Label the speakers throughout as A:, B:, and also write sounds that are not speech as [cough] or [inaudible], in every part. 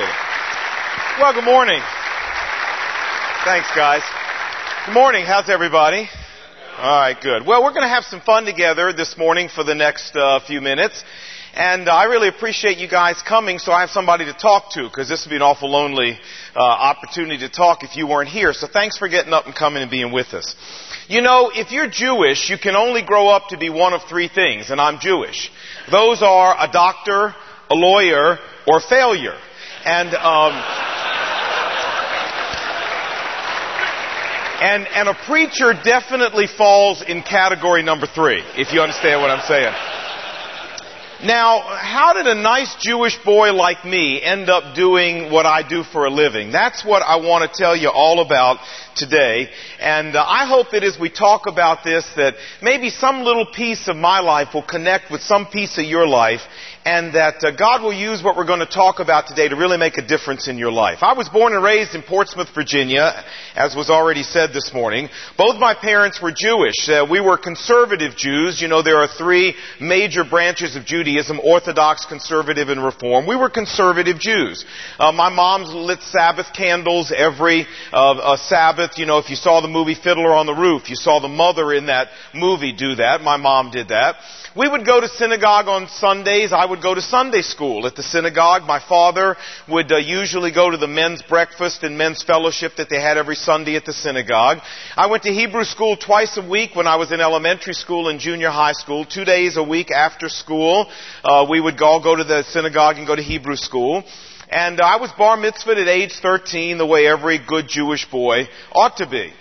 A: appreciate it. Well, good morning. Thanks, guys. Good morning. How's everybody? All right, good. Well, we're going to have some fun together this morning for the next uh, few minutes. And I really appreciate you guys coming so I have somebody to talk to because this would be an awful lonely uh, opportunity to talk if you weren't here. So thanks for getting up and coming and being with us. You know, if you're Jewish, you can only grow up to be one of three things, and I'm Jewish. Those are a doctor, a lawyer, or failure. And, um, and, and a preacher definitely falls in category number three, if you understand what I'm saying. Now, how did a nice Jewish boy like me end up doing what I do for a living? That's what I want to tell you all about today. And uh, I hope that as we talk about this, that maybe some little piece of my life will connect with some piece of your life and that uh, God will use what we're going to talk about today to really make a difference in your life. I was born and raised in Portsmouth, Virginia, as was already said this morning. Both my parents were Jewish. Uh, we were conservative Jews. You know, there are three major branches of Judaism, Orthodox, Conservative, and Reform. We were conservative Jews. Uh, my mom lit Sabbath candles every uh, Sabbath. You know, if you saw the movie Fiddler on the Roof, you saw the mother in that movie do that. My mom did that. We would go to synagogue on Sundays. I would go to Sunday school at the synagogue. My father would uh, usually go to the men's breakfast and men's fellowship that they had every Sunday at the synagogue. I went to Hebrew school twice a week when I was in elementary school and junior high school. Two days a week after school, uh, we would all go to the synagogue and go to Hebrew school. And I was bar mitzvahed at age 13 the way every good Jewish boy ought to be.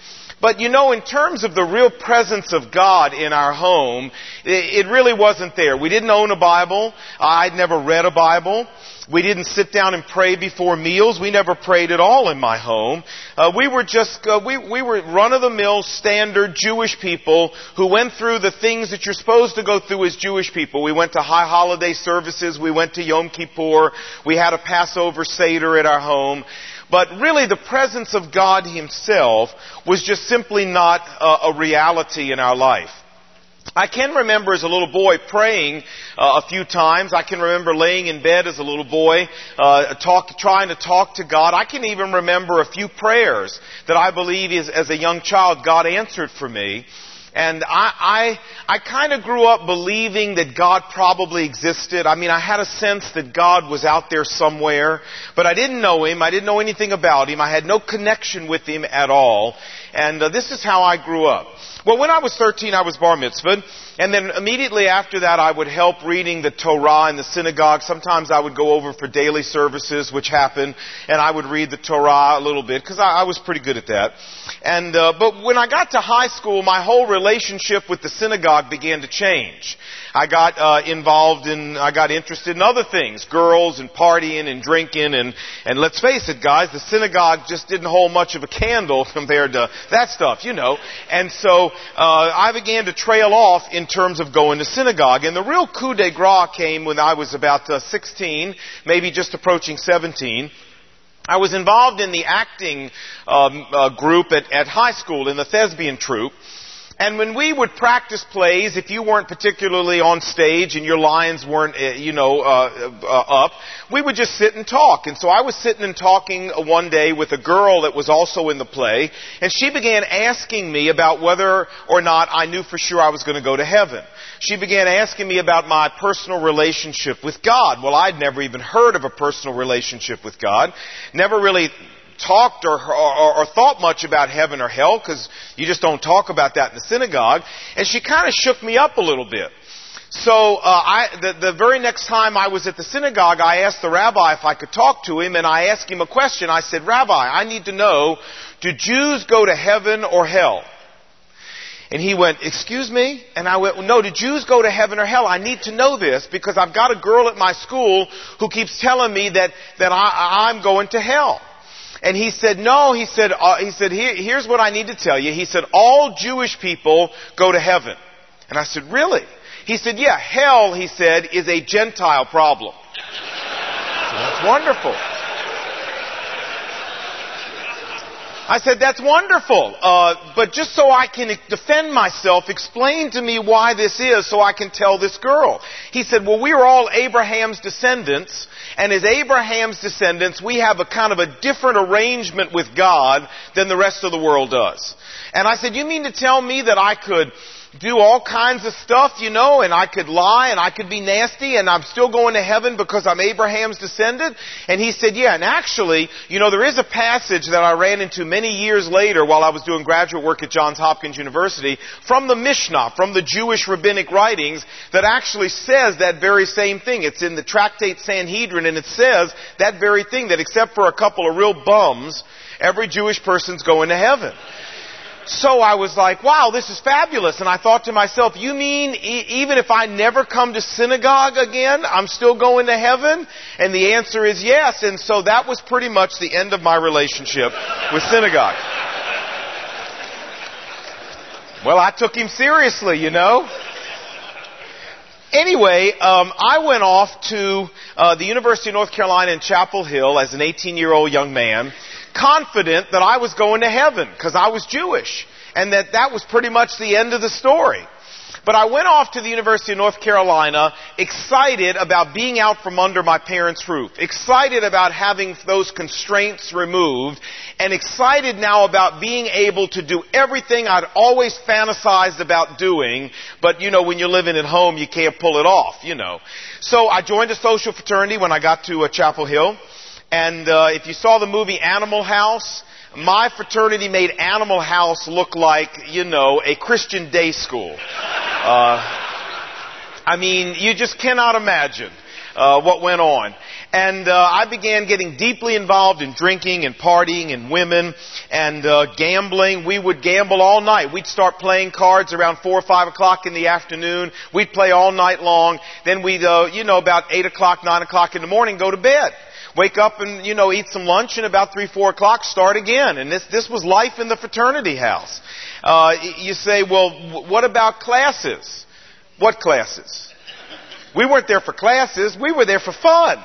A: But you know, in terms of the real presence of God in our home, it really wasn't there. We didn't own a Bible. I'd never read a Bible. We didn't sit down and pray before meals. We never prayed at all in my home. Uh, we were just, uh, we, we were run-of-the-mill, standard Jewish people who went through the things that you're supposed to go through as Jewish people. We went to high holiday services. We went to Yom Kippur. We had a Passover Seder at our home. But really the presence of God Himself was just simply not a, a reality in our life. I can remember as a little boy praying uh, a few times. I can remember laying in bed as a little boy, uh, talk, trying to talk to God. I can even remember a few prayers that I believe is, as a young child God answered for me. And I, I, I kind of grew up believing that God probably existed. I mean, I had a sense that God was out there somewhere, but I didn't know Him. I didn't know anything about Him. I had no connection with Him at all. And uh, this is how I grew up. Well, when I was 13, I was bar mitzvahed. And then immediately after that, I would help reading the Torah in the synagogue. Sometimes I would go over for daily services, which happened, and I would read the Torah a little bit, because I, I, was pretty good at that. And, uh, but when I got to high school, my whole relationship with the synagogue began to change. I got uh, involved in, I got interested in other things, girls and partying and drinking and, and let's face it guys, the synagogue just didn't hold much of a candle [laughs] compared to that stuff, you know. And so, uh, I began to trail off in terms of going to synagogue. And the real coup de grace came when I was about uh, 16, maybe just approaching 17. I was involved in the acting um, uh, group at, at high school in the thespian troupe. And when we would practice plays, if you weren't particularly on stage and your lines weren't, uh, you know, uh, uh, up, we would just sit and talk. And so I was sitting and talking one day with a girl that was also in the play, and she began asking me about whether or not I knew for sure I was going to go to heaven. She began asking me about my personal relationship with God. Well, I'd never even heard of a personal relationship with God. Never really talked or, or, or thought much about heaven or hell because you just don't talk about that in the synagogue. And she kind of shook me up a little bit. So uh, I, the, the very next time I was at the synagogue, I asked the rabbi if I could talk to him, and I asked him a question. I said, Rabbi, I need to know, do Jews go to heaven or hell? And he went, excuse me? And I went, well, no, do Jews go to heaven or hell? I need to know this because I've got a girl at my school who keeps telling me that, that I, I'm going to hell. And he said, no, he said, uh, he said, Here, here's what I need to tell you. He said, all Jewish people go to heaven. And I said, really? He said, yeah, hell, he said, is a Gentile problem. [laughs] So that's wonderful. I said, that's wonderful, uh, but just so I can defend myself, explain to me why this is so I can tell this girl. He said, well, we are all Abraham's descendants, and as Abraham's descendants, we have a kind of a different arrangement with God than the rest of the world does. And I said, you mean to tell me that I could do all kinds of stuff, you know, and I could lie and I could be nasty and I'm still going to heaven because I'm Abraham's descendant? And he said, yeah, and actually, you know, there is a passage that I ran into many years later while I was doing graduate work at Johns Hopkins University from the Mishnah, from the Jewish rabbinic writings that actually says that very same thing. It's in the tractate Sanhedrin and it says that very thing that except for a couple of real bums, every Jewish person's going to heaven. So I was like, wow, this is fabulous. And I thought to myself, you mean e- even if I never come to synagogue again, I'm still going to heaven? And the answer is yes. And so that was pretty much the end of my relationship with synagogue. Well, I took him seriously, you know. Anyway, um, I went off to uh, the University of North Carolina in Chapel Hill as an 18 year old young man confident that I was going to heaven because I was Jewish and that that was pretty much the end of the story. But I went off to the University of North Carolina excited about being out from under my parents' roof, excited about having those constraints removed, and excited now about being able to do everything I'd always fantasized about doing, but you know, when you're living at home, you can't pull it off, you know. So I joined a social fraternity when I got to uh, Chapel Hill. And uh, if you saw the movie Animal House, my fraternity made Animal House look like, you know, a Christian day school. Uh, I mean, you just cannot imagine uh, what went on. And uh, I began getting deeply involved in drinking and partying and women and uh, gambling. We would gamble all night. We'd start playing cards around four or five o'clock in the afternoon. We'd play all night long. Then we'd, uh, you know, about eight o'clock, nine o'clock in the morning, go to bed wake up and, you know, eat some lunch and about three, four o'clock start again. And this, this was life in the fraternity house. Uh, you say, well, what about classes? What classes? We weren't there for classes. We were there for fun.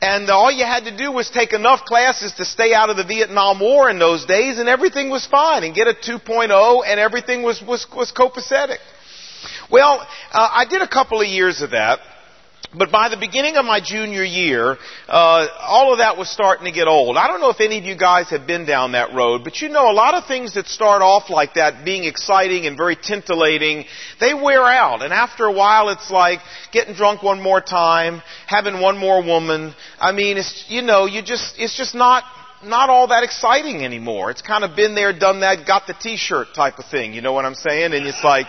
A: And all you had to do was take enough classes to stay out of the Vietnam War in those days and everything was fine and get a 2.0 and everything was, was, was copacetic. Well, uh, I did a couple of years of that. But by the beginning of my junior year, uh, all of that was starting to get old. I don't know if any of you guys have been down that road, but you know, a lot of things that start off like that, being exciting and very tintillating, they wear out. And after a while, it's like getting drunk one more time, having one more woman. I mean, it's you know, you just it's just not not all that exciting anymore. It's kind of been there, done that, got the t-shirt type of thing. You know what I'm saying? And it's like,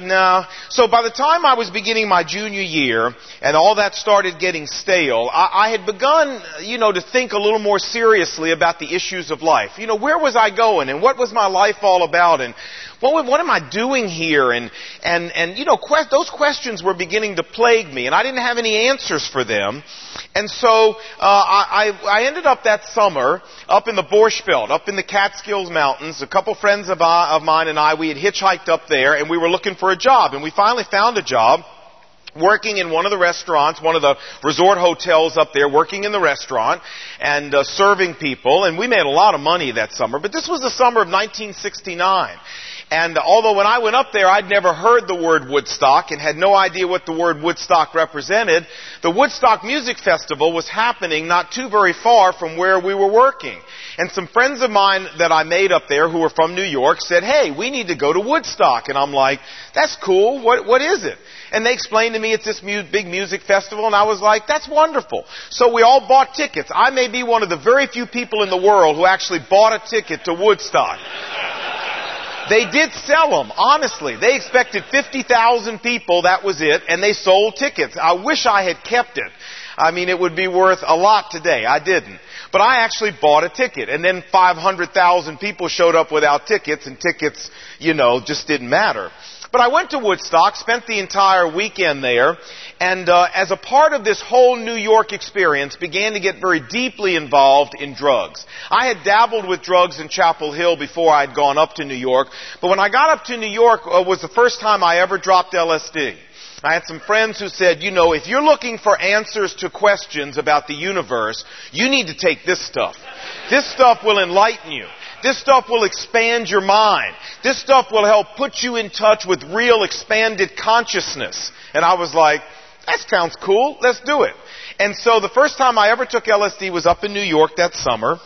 A: no. So by the time I was beginning my junior year and all that started getting stale, I, I, had begun, you know, to think a little more seriously about the issues of life. You know, where was I going and what was my life all about and what, what am I doing here? And, and, and you know, those questions were beginning to plague me, and I didn't have any answers for them. And so uh, I, I ended up that summer up in the Borscht Belt, up in the Catskills Mountains. A couple friends of, I, of mine and I, we had hitchhiked up there, and we were looking for a job, and we finally found a job working in one of the restaurants, one of the resort hotels up there, working in the restaurant and uh, serving people. And we made a lot of money that summer. But this was the summer of 1969. And although when I went up there, I'd never heard the word Woodstock and had no idea what the word Woodstock represented, the Woodstock Music Festival was happening not too very far from where we were working. And some friends of mine that I made up there who were from New York said, hey, we need to go to Woodstock. And I'm like, that's cool. What, what is it? And they explained to me it's this mu- big music festival, and I was like, that's wonderful. So we all bought tickets. I may be one of the very few people in the world who actually bought a ticket to Woodstock. They did sell them, honestly. They expected 50,000 people, that was it, and they sold tickets. I wish I had kept it. I mean, it would be worth a lot today. I didn't. But I actually bought a ticket, and then 500,000 people showed up without tickets, and tickets, you know, just didn't matter. But I went to Woodstock, spent the entire weekend there, and uh, as a part of this whole New York experience, began to get very deeply involved in drugs. I had dabbled with drugs in Chapel Hill before I had gone up to New York, but when I got up to New York uh, was the first time I ever dropped LSD. I had some friends who said, you know, if you're looking for answers to questions about the universe, you need to take this stuff. This stuff will enlighten you. This stuff will expand your mind. This stuff will help put you in touch with real expanded consciousness. And I was like, that sounds cool. Let's do it. And so the first time I ever took LSD was up in New York that summer.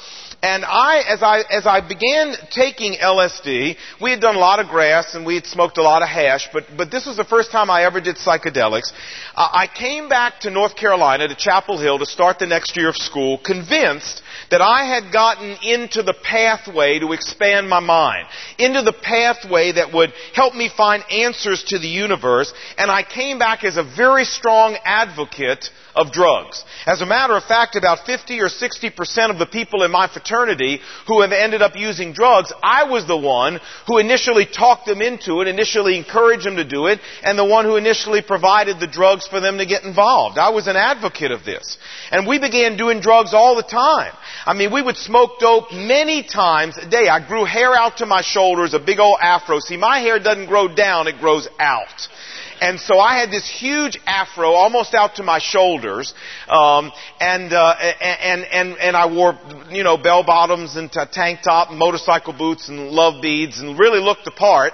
A: And I, as I, as I began taking LSD, we had done a lot of grass and we had smoked a lot of hash, but, but this was the first time I ever did psychedelics. Uh, I came back to North Carolina to Chapel Hill to start the next year of school, convinced that I had gotten into the pathway to expand my mind, into the pathway that would help me find answers to the universe, and I came back as a very strong advocate of drugs. As a matter of fact, about 50 or 60 percent of the people in my fraternity who have ended up using drugs, I was the one who initially talked them into it, initially encouraged them to do it, and the one who initially provided the drugs for them to get involved. I was an advocate of this. And we began doing drugs all the time. I mean, we would smoke dope many times a day. I grew hair out to my shoulders, a big old afro. See, my hair doesn't grow down, it grows out. And so I had this huge afro almost out to my shoulders, um, and, uh, and and and I wore you know bell bottoms and t- tank top, and motorcycle boots, and love beads, and really looked the part.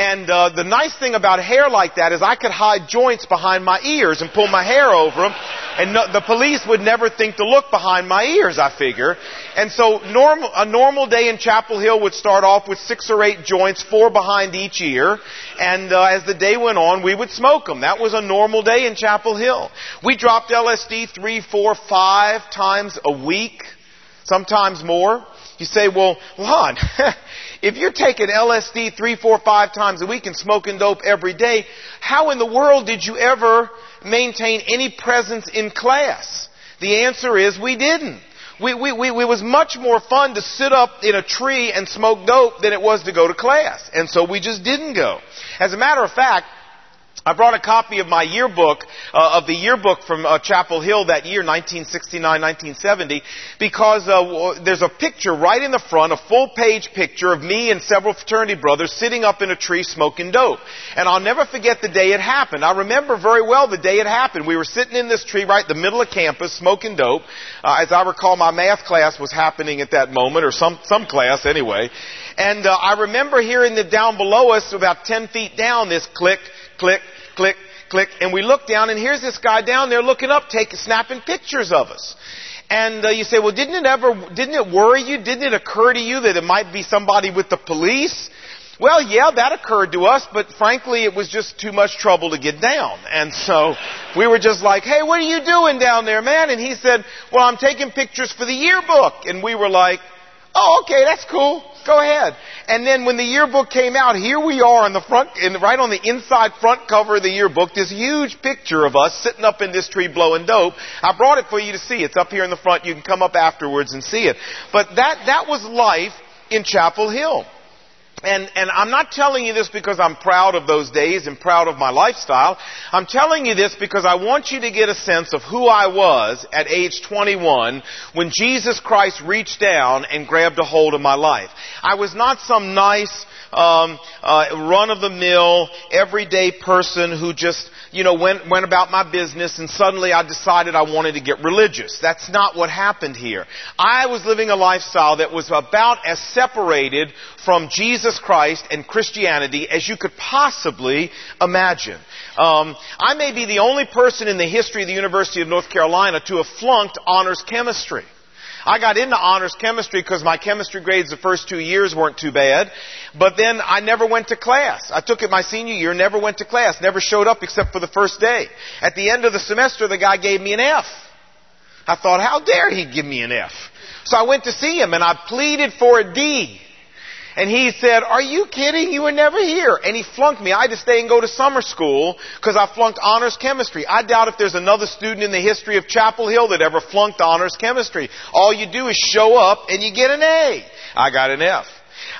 A: And uh, the nice thing about hair like that is I could hide joints behind my ears and pull my hair over them, and no, the police would never think to look behind my ears. I figure. And so normal, a normal day in Chapel Hill would start off with six or eight joints, four behind each ear, and uh, as the day went on, we would smoke them. That was a normal day in Chapel Hill. We dropped LSD three, four, five times a week, sometimes more. You say, well, Lon, [laughs] if you're taking LSD three, four, five times a week and smoking dope every day, how in the world did you ever maintain any presence in class? The answer is we didn't. We, we, we, it was much more fun to sit up in a tree and smoke dope than it was to go to class. And so we just didn't go. As a matter of fact, I brought a copy of my yearbook, uh, of the yearbook from uh, Chapel Hill that year, 1969-1970, because uh, there's a picture right in the front, a full-page picture of me and several fraternity brothers sitting up in a tree smoking dope. And I'll never forget the day it happened. I remember very well the day it happened. We were sitting in this tree right in the middle of campus smoking dope. Uh, as I recall, my math class was happening at that moment, or some, some class anyway. And uh, I remember hearing that down below us, about 10 feet down, this click, click, click, click, and we look down, and here's this guy down there looking up, taking, snapping pictures of us. And uh, you say, well, didn't it ever, didn't it worry you? Didn't it occur to you that it might be somebody with the police? Well, yeah, that occurred to us, but frankly, it was just too much trouble to get down. And so we were just like, hey, what are you doing down there, man? And he said, well, I'm taking pictures for the yearbook. And we were like, oh, okay, that's cool. Go ahead. And then when the yearbook came out, here we are on the front, in, right on the inside front cover of the yearbook, this huge picture of us sitting up in this tree blowing dope. I brought it for you to see. It's up here in the front. You can come up afterwards and see it. But that, that was life in Chapel Hill. And, and I'm not telling you this because I'm proud of those days and proud of my lifestyle. I'm telling you this because I want you to get a sense of who I was at age 21 when Jesus Christ reached down and grabbed a hold of my life. I was not some nice, um, uh, run-of-the-mill, everyday person who just you know, went, went about my business and suddenly I decided I wanted to get religious. That's not what happened here. I was living a lifestyle that was about as separated from Jesus Christ and Christianity as you could possibly imagine. Um, I may be the only person in the history of the University of North Carolina to have flunked honors chemistry. I got into honors chemistry because my chemistry grades the first two years weren't too bad. But then I never went to class. I took it my senior year, never went to class, never showed up except for the first day. At the end of the semester, the guy gave me an F. I thought, how dare he give me an F? So I went to see him and I pleaded for a D. And he said, are you kidding? You were never here. And he flunked me. I had to stay and go to summer school because I flunked honors chemistry. I doubt if there's another student in the history of Chapel Hill that ever flunked honors chemistry. All you do is show up and you get an A. I got an F.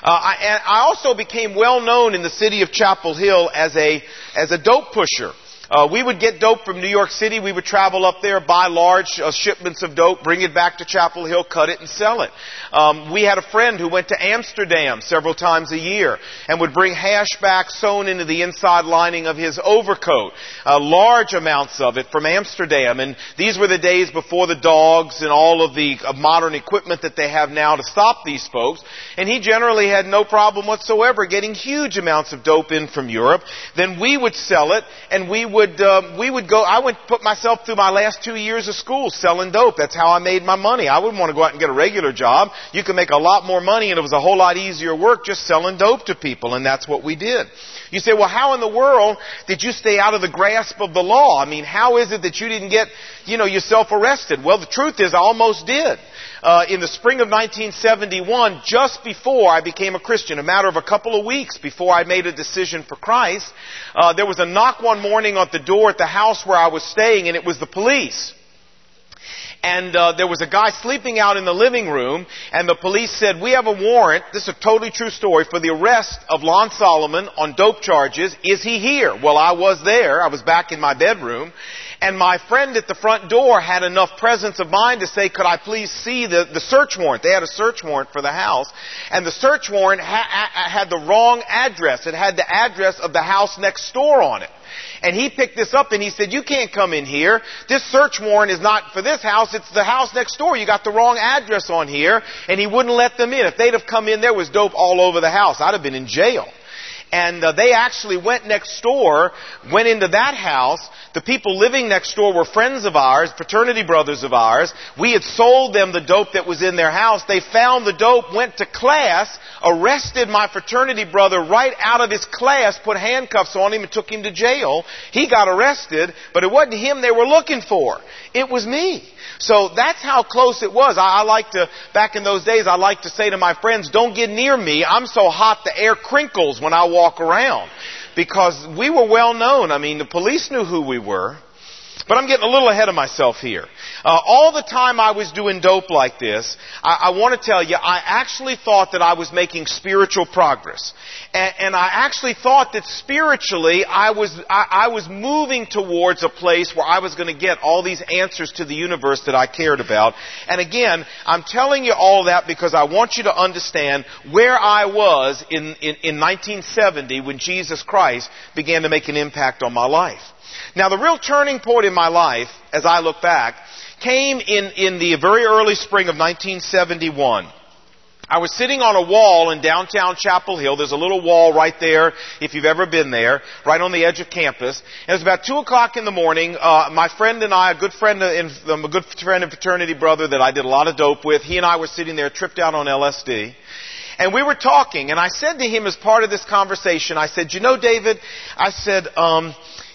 A: Uh, I, and I also became well known in the city of Chapel Hill as a, as a dope pusher. Uh, we would get dope from New York City. We would travel up there, buy large uh, shipments of dope, bring it back to Chapel Hill, cut it, and sell it. Um, we had a friend who went to Amsterdam several times a year and would bring hash back sewn into the inside lining of his overcoat, uh, large amounts of it from Amsterdam. And these were the days before the dogs and all of the uh, modern equipment that they have now to stop these folks. And he generally had no problem whatsoever getting huge amounts of dope in from Europe. Then we would sell it, and we would uh, we would go. I would put myself through my last two years of school selling dope. That's how I made my money. I wouldn't want to go out and get a regular job. You can make a lot more money, and it was a whole lot easier work just selling dope to people, and that's what we did. You say, well, how in the world did you stay out of the grasp of the law? I mean, how is it that you didn't get, you know, yourself arrested? Well, the truth is, I almost did. Uh, in the spring of 1971, just before I became a Christian, a matter of a couple of weeks before I made a decision for Christ, uh, there was a knock one morning at the door at the house where I was staying, and it was the police and uh, there was a guy sleeping out in the living room, and the police said, "We have a warrant. This is a totally true story for the arrest of Lon Solomon on dope charges. Is he here?" Well, I was there. I was back in my bedroom, and my friend at the front door had enough presence of mind to say, "Could I please see the the search warrant?" They had a search warrant for the house, and the search warrant ha- had the wrong address. It had the address of the house next door on it. And he picked this up and he said, you can't come in here. This search warrant is not for this house. It's the house next door. You got the wrong address on here. And he wouldn't let them in. If they'd have come in, there was dope all over the house. I'd have been in jail. And uh, they actually went next door, went into that house. The people living next door were friends of ours, fraternity brothers of ours. We had sold them the dope that was in their house. They found the dope, went to class, arrested my fraternity brother right out of his class, put handcuffs on him and took him to jail. He got arrested, but it wasn't him they were looking for. It was me. So that's how close it was. I, I like to, back in those days, I like to say to my friends, don't get near me. I'm so hot the air crinkles when I walk around. Because we were well known. I mean, the police knew who we were. But I'm getting a little ahead of myself here. Uh, all the time I was doing dope like this, I, I want to tell you, I actually thought that I was making spiritual progress. And, and I actually thought that spiritually I was, I, I was moving towards a place where I was going to get all these answers to the universe that I cared about. And again, I'm telling you all that because I want you to understand where I was in, in, in 1970 when Jesus Christ began to make an impact on my life. Now the real turning point in my life, as I look back, came in, in the very early spring of 1971. I was sitting on a wall in downtown Chapel Hill. There's a little wall right there, if you've ever been there, right on the edge of campus. And it was about two o'clock in the morning. Uh, my friend and I, a good friend, in, um, a good friend and fraternity brother that I did a lot of dope with, he and I were sitting there, tripped out on LSD. And we were talking, and I said to him as part of this conversation, I said, you know, David, I said, um,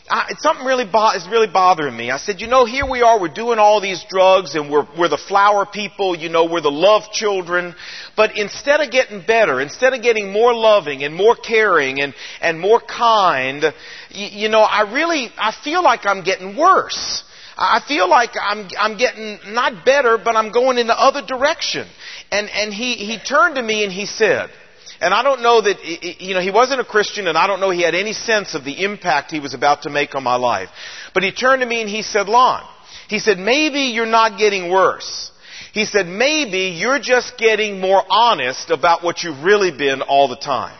A: I, something really bo- is really bothering me. I said, you know, here we are, we're doing all these drugs and we're, we're the flower people, you know, we're the love children. But instead of getting better, instead of getting more loving and more caring and, and more kind, you, you know, I really, I feel like I'm getting worse. I feel like I'm, I'm getting not better, but I'm going in the other direction. And, and he, he turned to me and he said, and I don't know that, you know, he wasn't a Christian and I don't know he had any sense of the impact he was about to make on my life. But he turned to me and he said, Lon, he said, maybe you're not getting worse. He said, maybe you're just getting more honest about what you've really been all the time.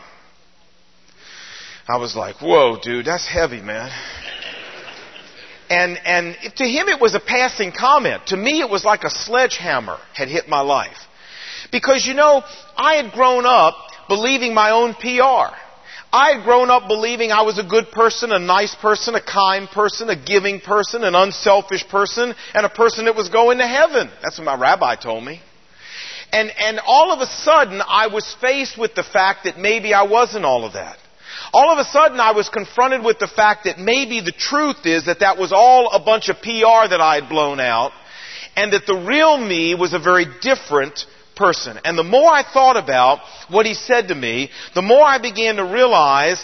A: I was like, whoa, dude, that's heavy, man. And, and to him it was a passing comment. To me it was like a sledgehammer had hit my life. Because you know, I had grown up believing my own PR. I had grown up believing I was a good person, a nice person, a kind person, a giving person, an unselfish person, and a person that was going to heaven. That's what my rabbi told me. And, and all of a sudden, I was faced with the fact that maybe I wasn't all of that. All of a sudden, I was confronted with the fact that maybe the truth is that that was all a bunch of PR that I had blown out, and that the real me was a very different person. And the more I thought about what he said to me, the more I began to realize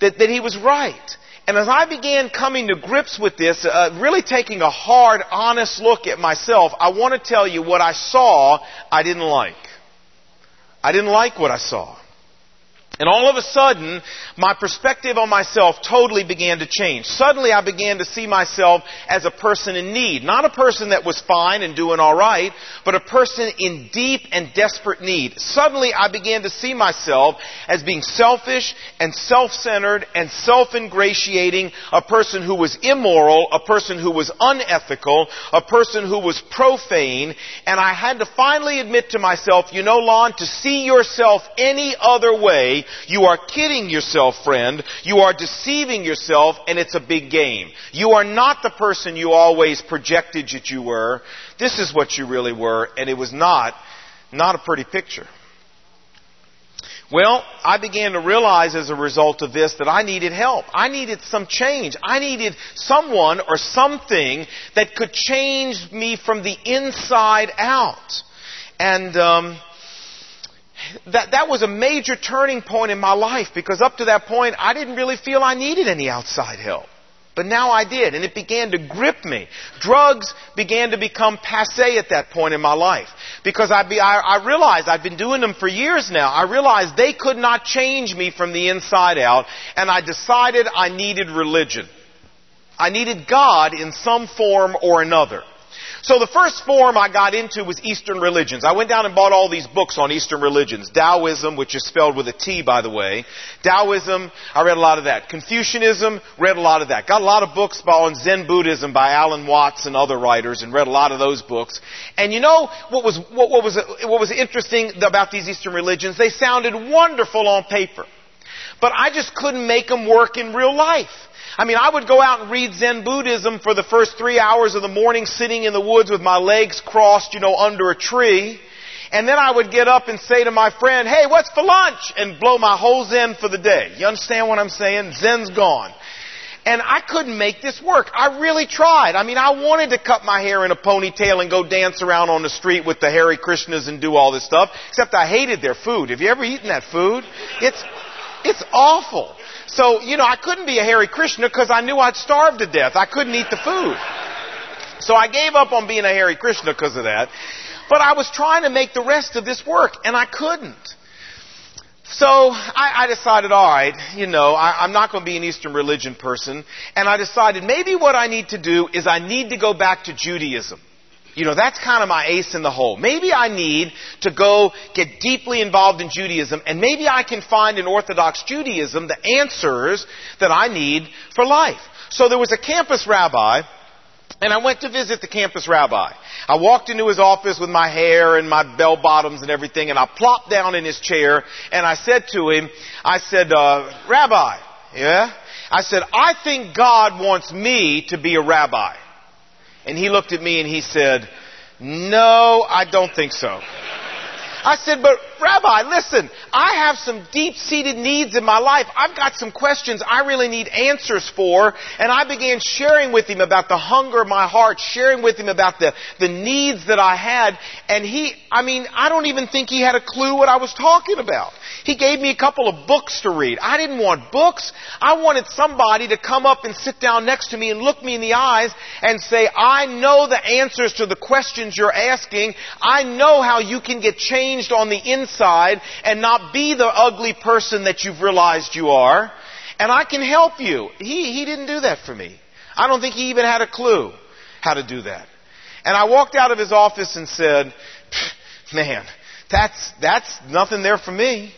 A: that, that he was right. And as I began coming to grips with this, uh, really taking a hard, honest look at myself, I want to tell you what I saw I didn't like. I didn't like what I saw. And all of a sudden, my perspective on myself totally began to change. Suddenly I began to see myself as a person in need. Not a person that was fine and doing alright, but a person in deep and desperate need. Suddenly I began to see myself as being selfish and self-centered and self-ingratiating, a person who was immoral, a person who was unethical, a person who was profane, and I had to finally admit to myself, you know, Lon, to see yourself any other way you are kidding yourself, friend. You are deceiving yourself, and it's a big game. You are not the person you always projected that you were. This is what you really were, and it was not, not a pretty picture. Well, I began to realize as a result of this that I needed help. I needed some change. I needed someone or something that could change me from the inside out. And um, that, that was a major turning point in my life because up to that point, I didn't really feel I needed any outside help. But now I did, and it began to grip me. Drugs began to become passe at that point in my life. Because I, be, I, I realized I've been doing them for years now. I realized they could not change me from the inside out, and I decided I needed religion. I needed God in some form or another. So the first form I got into was Eastern religions. I went down and bought all these books on Eastern religions. Taoism, which is spelled with a T, by the way. Taoism, I read a lot of that. Confucianism, read a lot of that. Got a lot of books on Zen Buddhism by Alan Watts and other writers, and read a lot of those books. And you know what was what, what was what was interesting about these Eastern religions? They sounded wonderful on paper, but I just couldn't make them work in real life. I mean, I would go out and read Zen Buddhism for the first three hours of the morning sitting in the woods with my legs crossed, you know, under a tree. And then I would get up and say to my friend, hey, what's for lunch? And blow my whole Zen for the day. You understand what I'm saying? Zen's gone. And I couldn't make this work. I really tried. I mean, I wanted to cut my hair in a ponytail and go dance around on the street with the Hare Krishnas and do all this stuff. Except I hated their food. Have you ever eaten that food? It's, it's awful. So, you know, I couldn't be a Hare Krishna because I knew I'd starve to death. I couldn't eat the food. So I gave up on being a Hare Krishna because of that. But I was trying to make the rest of this work, and I couldn't. So I, I decided, all right, you know, I, I'm not going to be an Eastern religion person, and I decided maybe what I need to do is I need to go back to Judaism. You know, that's kind of my ace in the hole. Maybe I need to go get deeply involved in Judaism, and maybe I can find in Orthodox Judaism the answers that I need for life. So there was a campus rabbi, and I went to visit the campus rabbi. I walked into his office with my hair and my bell bottoms and everything, and I plopped down in his chair, and I said to him, I said, uh, Rabbi, yeah? I said, I think God wants me to be a rabbi. And he looked at me and he said, No, I don't think so. I said, but Rabbi, listen, I have some deep seated needs in my life. I've got some questions I really need answers for. And I began sharing with him about the hunger of my heart, sharing with him about the, the needs that I had. And he, I mean, I don't even think he had a clue what I was talking about. He gave me a couple of books to read. I didn't want books. I wanted somebody to come up and sit down next to me and look me in the eyes and say, I know the answers to the questions you're asking. I know how you can get changed on the inside and not be the ugly person that you've realized you are. And I can help you. He, he didn't do that for me. I don't think he even had a clue how to do that. And I walked out of his office and said, man, that's, that's nothing there for me.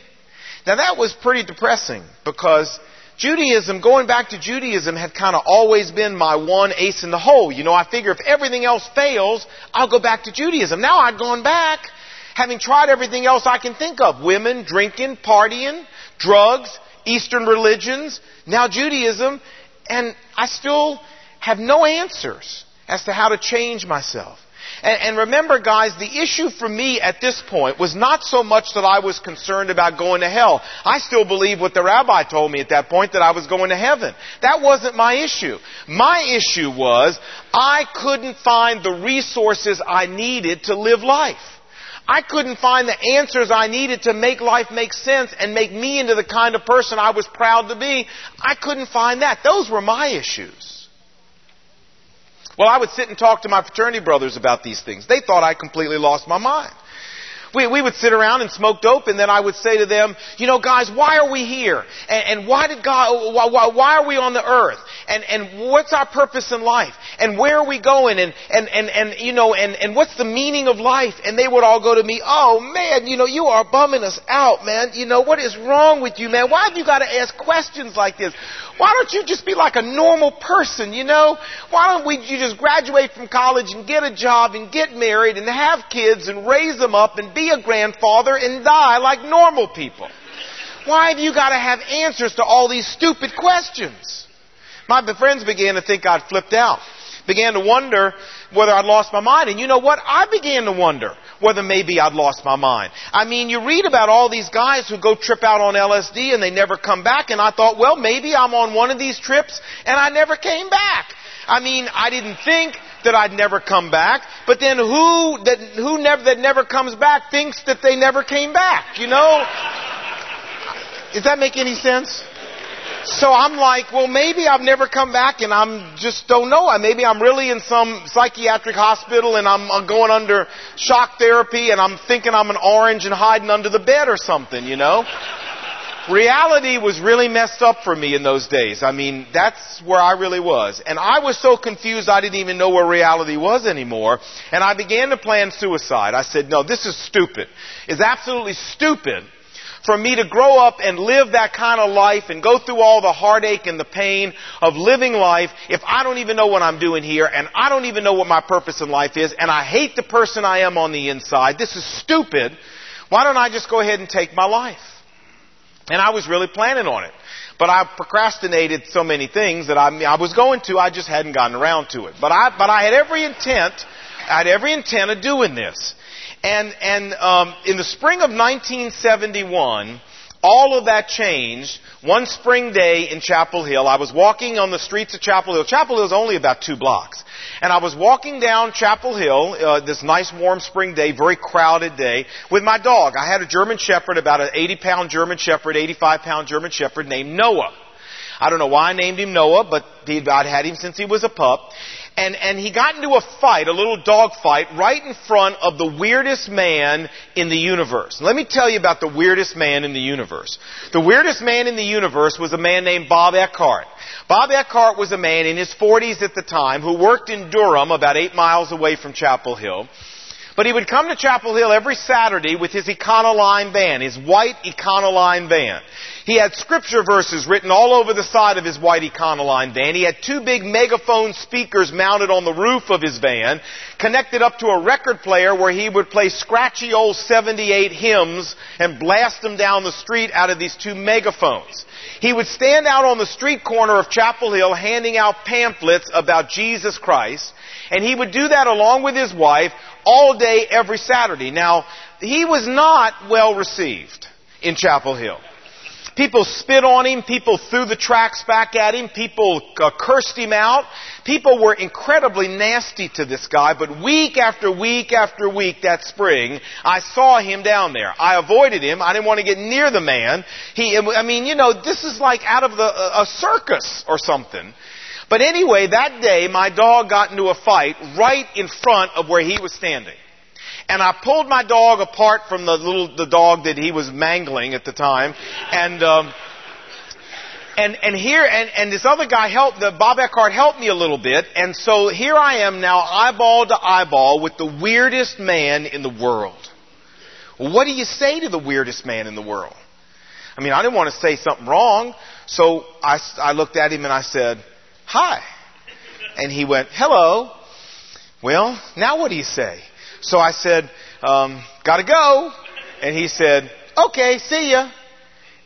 A: Now that was pretty depressing because Judaism, going back to Judaism, had kind of always been my one ace in the hole. You know, I figure if everything else fails, I'll go back to Judaism. Now I'd gone back, having tried everything else I can think of. Women, drinking, partying, drugs, Eastern religions, now Judaism, and I still have no answers as to how to change myself. And, and, remember, guys, the issue for me at this point was not so much that I was concerned about going to hell. I still believe what the rabbi told me at that point that I was going to heaven. That wasn't my issue. My issue was I couldn't find the resources I needed to live life. I couldn't find the answers I needed to make life make sense and make me into the kind of person I was proud to be. I couldn't find that. Those were my issues. Well, I would sit and talk to my fraternity brothers about these things. They thought I completely lost my mind. we, we would sit around and smoke dope and then I would say to them, you know guys, why are we here? And, and why did God, why, why, are we on the earth? And, and what's our purpose in life? And where are we going? And, and, and, and you know, and, and what's the meaning of life? And they would all go to me, oh man, you know, you are bumming us out, man. You know, what is wrong with you, man? Why have you got to ask questions like this? Why don't you just be like a normal person, you know? Why don't we, you just graduate from college and get a job and get married and have kids and raise them up and be a grandfather and die like normal people? Why have you got to have answers to all these stupid questions? My friends began to think I'd flipped out. Began to wonder whether I'd lost my mind. And you know what? I began to wonder whether maybe I'd lost my mind. I mean, you read about all these guys who go trip out on LSD and they never come back, and I thought, well, maybe I'm on one of these trips and I never came back. I mean, I didn't think that I'd never come back, but then who that who never that never comes back thinks that they never came back, you know? Does that make any sense? So I'm like, well, maybe I've never come back and I'm just don't know. Maybe I'm really in some psychiatric hospital and I'm, going under shock therapy and I'm thinking I'm an orange and hiding under the bed or something, you know? Reality was really messed up for me in those days. I mean, that's where I really was. And I was so confused I didn't even know where reality was anymore. And I began to plan suicide. I said, no, this is stupid. It's absolutely stupid for me to grow up and live that kind of life and go through all the heartache and the pain of living life if I don't even know what I'm doing here and I don't even know what my purpose in life is and I hate the person I am on the inside. This is stupid. Why don't I just go ahead and take my life? And I was really planning on it. But I procrastinated so many things that I, I was going to, I just hadn't gotten around to it. But I, but I had every intent, I had every intent of doing this. And, and um, in the spring of 1971, all of that changed one spring day in Chapel Hill. I was walking on the streets of Chapel Hill. Chapel Hill is only about two blocks. And I was walking down Chapel Hill, uh, this nice warm spring day, very crowded day, with my dog. I had a German Shepherd, about an 80 pound German Shepherd, 85 pound German Shepherd named Noah. I don't know why I named him Noah, but I'd had him since he was a pup and, and he got into a fight, a little dog fight, right in front of the weirdest man in the universe. Let me tell you about the weirdest man in the universe. The weirdest man in the universe was a man named Bob Eckhart. Bob Eckhart was a man in his 40s at the time who worked in Durham, about eight miles away from Chapel Hill. But he would come to Chapel Hill every Saturday with his Econoline van, his white Econoline van. He had scripture verses written all over the side of his white Econoline van. He had two big megaphone speakers mounted on the roof of his van, connected up to a record player where he would play scratchy old 78 hymns and blast them down the street out of these two megaphones. He would stand out on the street corner of Chapel Hill handing out pamphlets about Jesus Christ, and he would do that along with his wife all day every Saturday. Now, he was not well received in Chapel Hill. People spit on him. People threw the tracts back at him. People uh, cursed him out. People were incredibly nasty to this guy. But week after week after week that spring, I saw him down there. I avoided him. I didn't want to get near the man. He, I mean, you know, this is like out of the, a circus or something. But anyway, that day my dog got into a fight right in front of where he was standing. And I pulled my dog apart from the little the dog that he was mangling at the time, and um, and and here and and this other guy helped. The Bob Eckhart helped me a little bit, and so here I am now, eyeball to eyeball, with the weirdest man in the world. What do you say to the weirdest man in the world? I mean, I didn't want to say something wrong, so I I looked at him and I said, "Hi," and he went, "Hello." Well, now what do you say? So I said, um, gotta go. And he said, okay, see ya.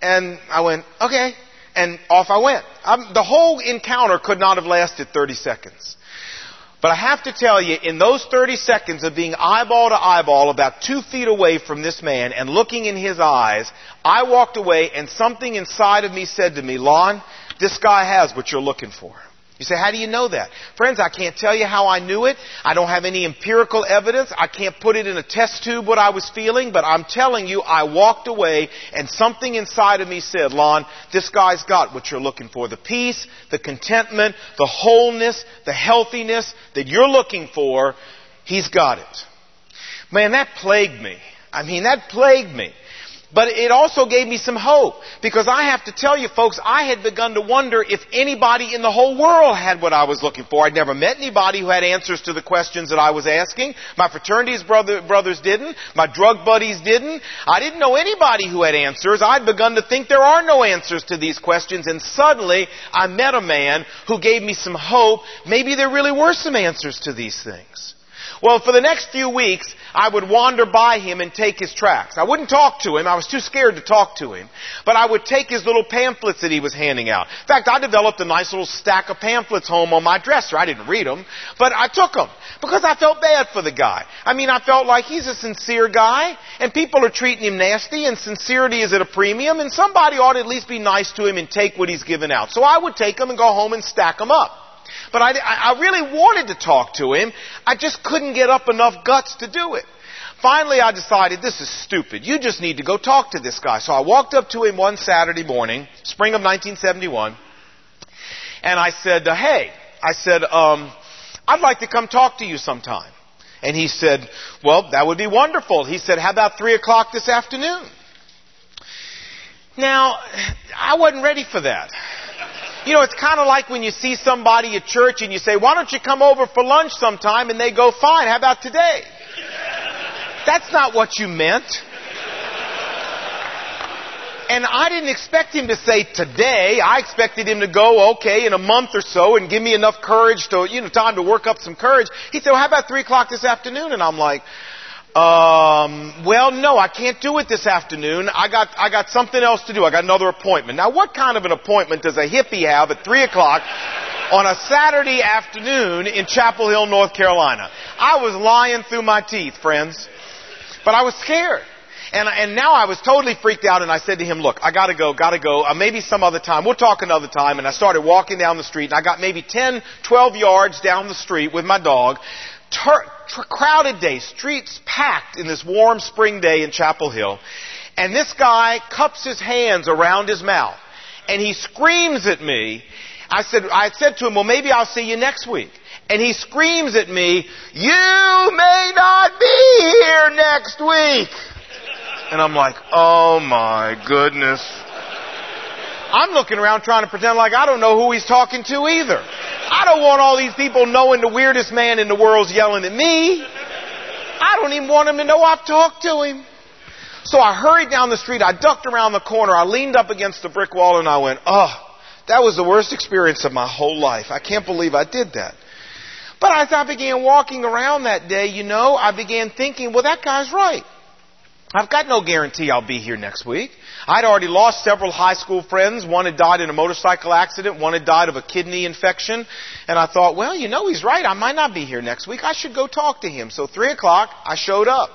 A: And I went, okay. And off I went. Um, the whole encounter could not have lasted 30 seconds. But I have to tell you, in those 30 seconds of being eyeball to eyeball, about two feet away from this man and looking in his eyes, I walked away and something inside of me said to me, Lon, this guy has what you're looking for. You say, how do you know that? Friends, I can't tell you how I knew it. I don't have any empirical evidence. I can't put it in a test tube what I was feeling, but I'm telling you, I walked away and something inside of me said, Lon, this guy's got what you're looking for. The peace, the contentment, the wholeness, the healthiness that you're looking for, he's got it. Man, that plagued me. I mean, that plagued me. But it also gave me some hope because I have to tell you folks, I had begun to wonder if anybody in the whole world had what I was looking for. I'd never met anybody who had answers to the questions that I was asking. My fraternity's brother, brothers didn't. My drug buddies didn't. I didn't know anybody who had answers. I'd begun to think there are no answers to these questions and suddenly I met a man who gave me some hope. Maybe there really were some answers to these things. Well, for the next few weeks, I would wander by him and take his tracts. I wouldn't talk to him. I was too scared to talk to him. But I would take his little pamphlets that he was handing out. In fact, I developed a nice little stack of pamphlets home on my dresser. I didn't read them, but I took them because I felt bad for the guy. I mean, I felt like he's a sincere guy and people are treating him nasty and sincerity is at a premium and somebody ought to at least be nice to him and take what he's given out. So I would take them and go home and stack them up. But I, I really wanted to talk to him. I just couldn't get up enough guts to do it. Finally, I decided this is stupid. You just need to go talk to this guy. So I walked up to him one Saturday morning, spring of 1971, and I said, uh, "Hey," I said, um, "I'd like to come talk to you sometime." And he said, "Well, that would be wonderful." He said, "How about three o'clock this afternoon?" Now, I wasn't ready for that. You know, it's kind of like when you see somebody at church and you say, why don't you come over for lunch sometime? And they go, fine, how about today? That's not what you meant. And I didn't expect him to say today. I expected him to go, okay, in a month or so and give me enough courage to, you know, time to work up some courage. He said, well, how about three o'clock this afternoon? And I'm like, um, well, no, I can't do it this afternoon. I got, I got something else to do. I got another appointment. Now, what kind of an appointment does a hippie have at three o'clock on a Saturday afternoon in Chapel Hill, North Carolina? I was lying through my teeth, friends. But I was scared. And, and now I was totally freaked out and I said to him, look, I gotta go, gotta go, uh, maybe some other time, we'll talk another time. And I started walking down the street and I got maybe 10, 12 yards down the street with my dog ter- crowded day, streets packed in this warm spring day in Chapel Hill. And this guy cups his hands around his mouth and he screams at me. I said, I said to him, well, maybe I'll see you next week. And he screams at me, you may not be here next week. And I'm like, oh my goodness. I'm looking around trying to pretend like I don't know who he's talking to either. I don't want all these people knowing the weirdest man in the world's yelling at me. I don't even want him to know I've talked to him. So I hurried down the street. I ducked around the corner. I leaned up against the brick wall and I went, oh, that was the worst experience of my whole life. I can't believe I did that. But as I began walking around that day, you know, I began thinking, well, that guy's right. I've got no guarantee I'll be here next week. I'd already lost several high school friends. One had died in a motorcycle accident. One had died of a kidney infection. And I thought, well, you know, he's right. I might not be here next week. I should go talk to him. So three o'clock, I showed up.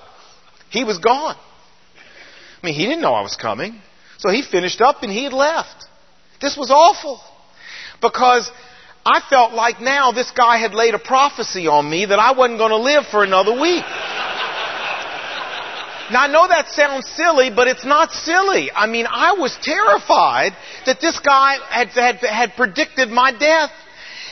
A: He was gone. I mean, he didn't know I was coming. So he finished up and he had left. This was awful. Because I felt like now this guy had laid a prophecy on me that I wasn't going to live for another week. Now I know that sounds silly, but it's not silly. I mean, I was terrified that this guy had, had, had predicted my death.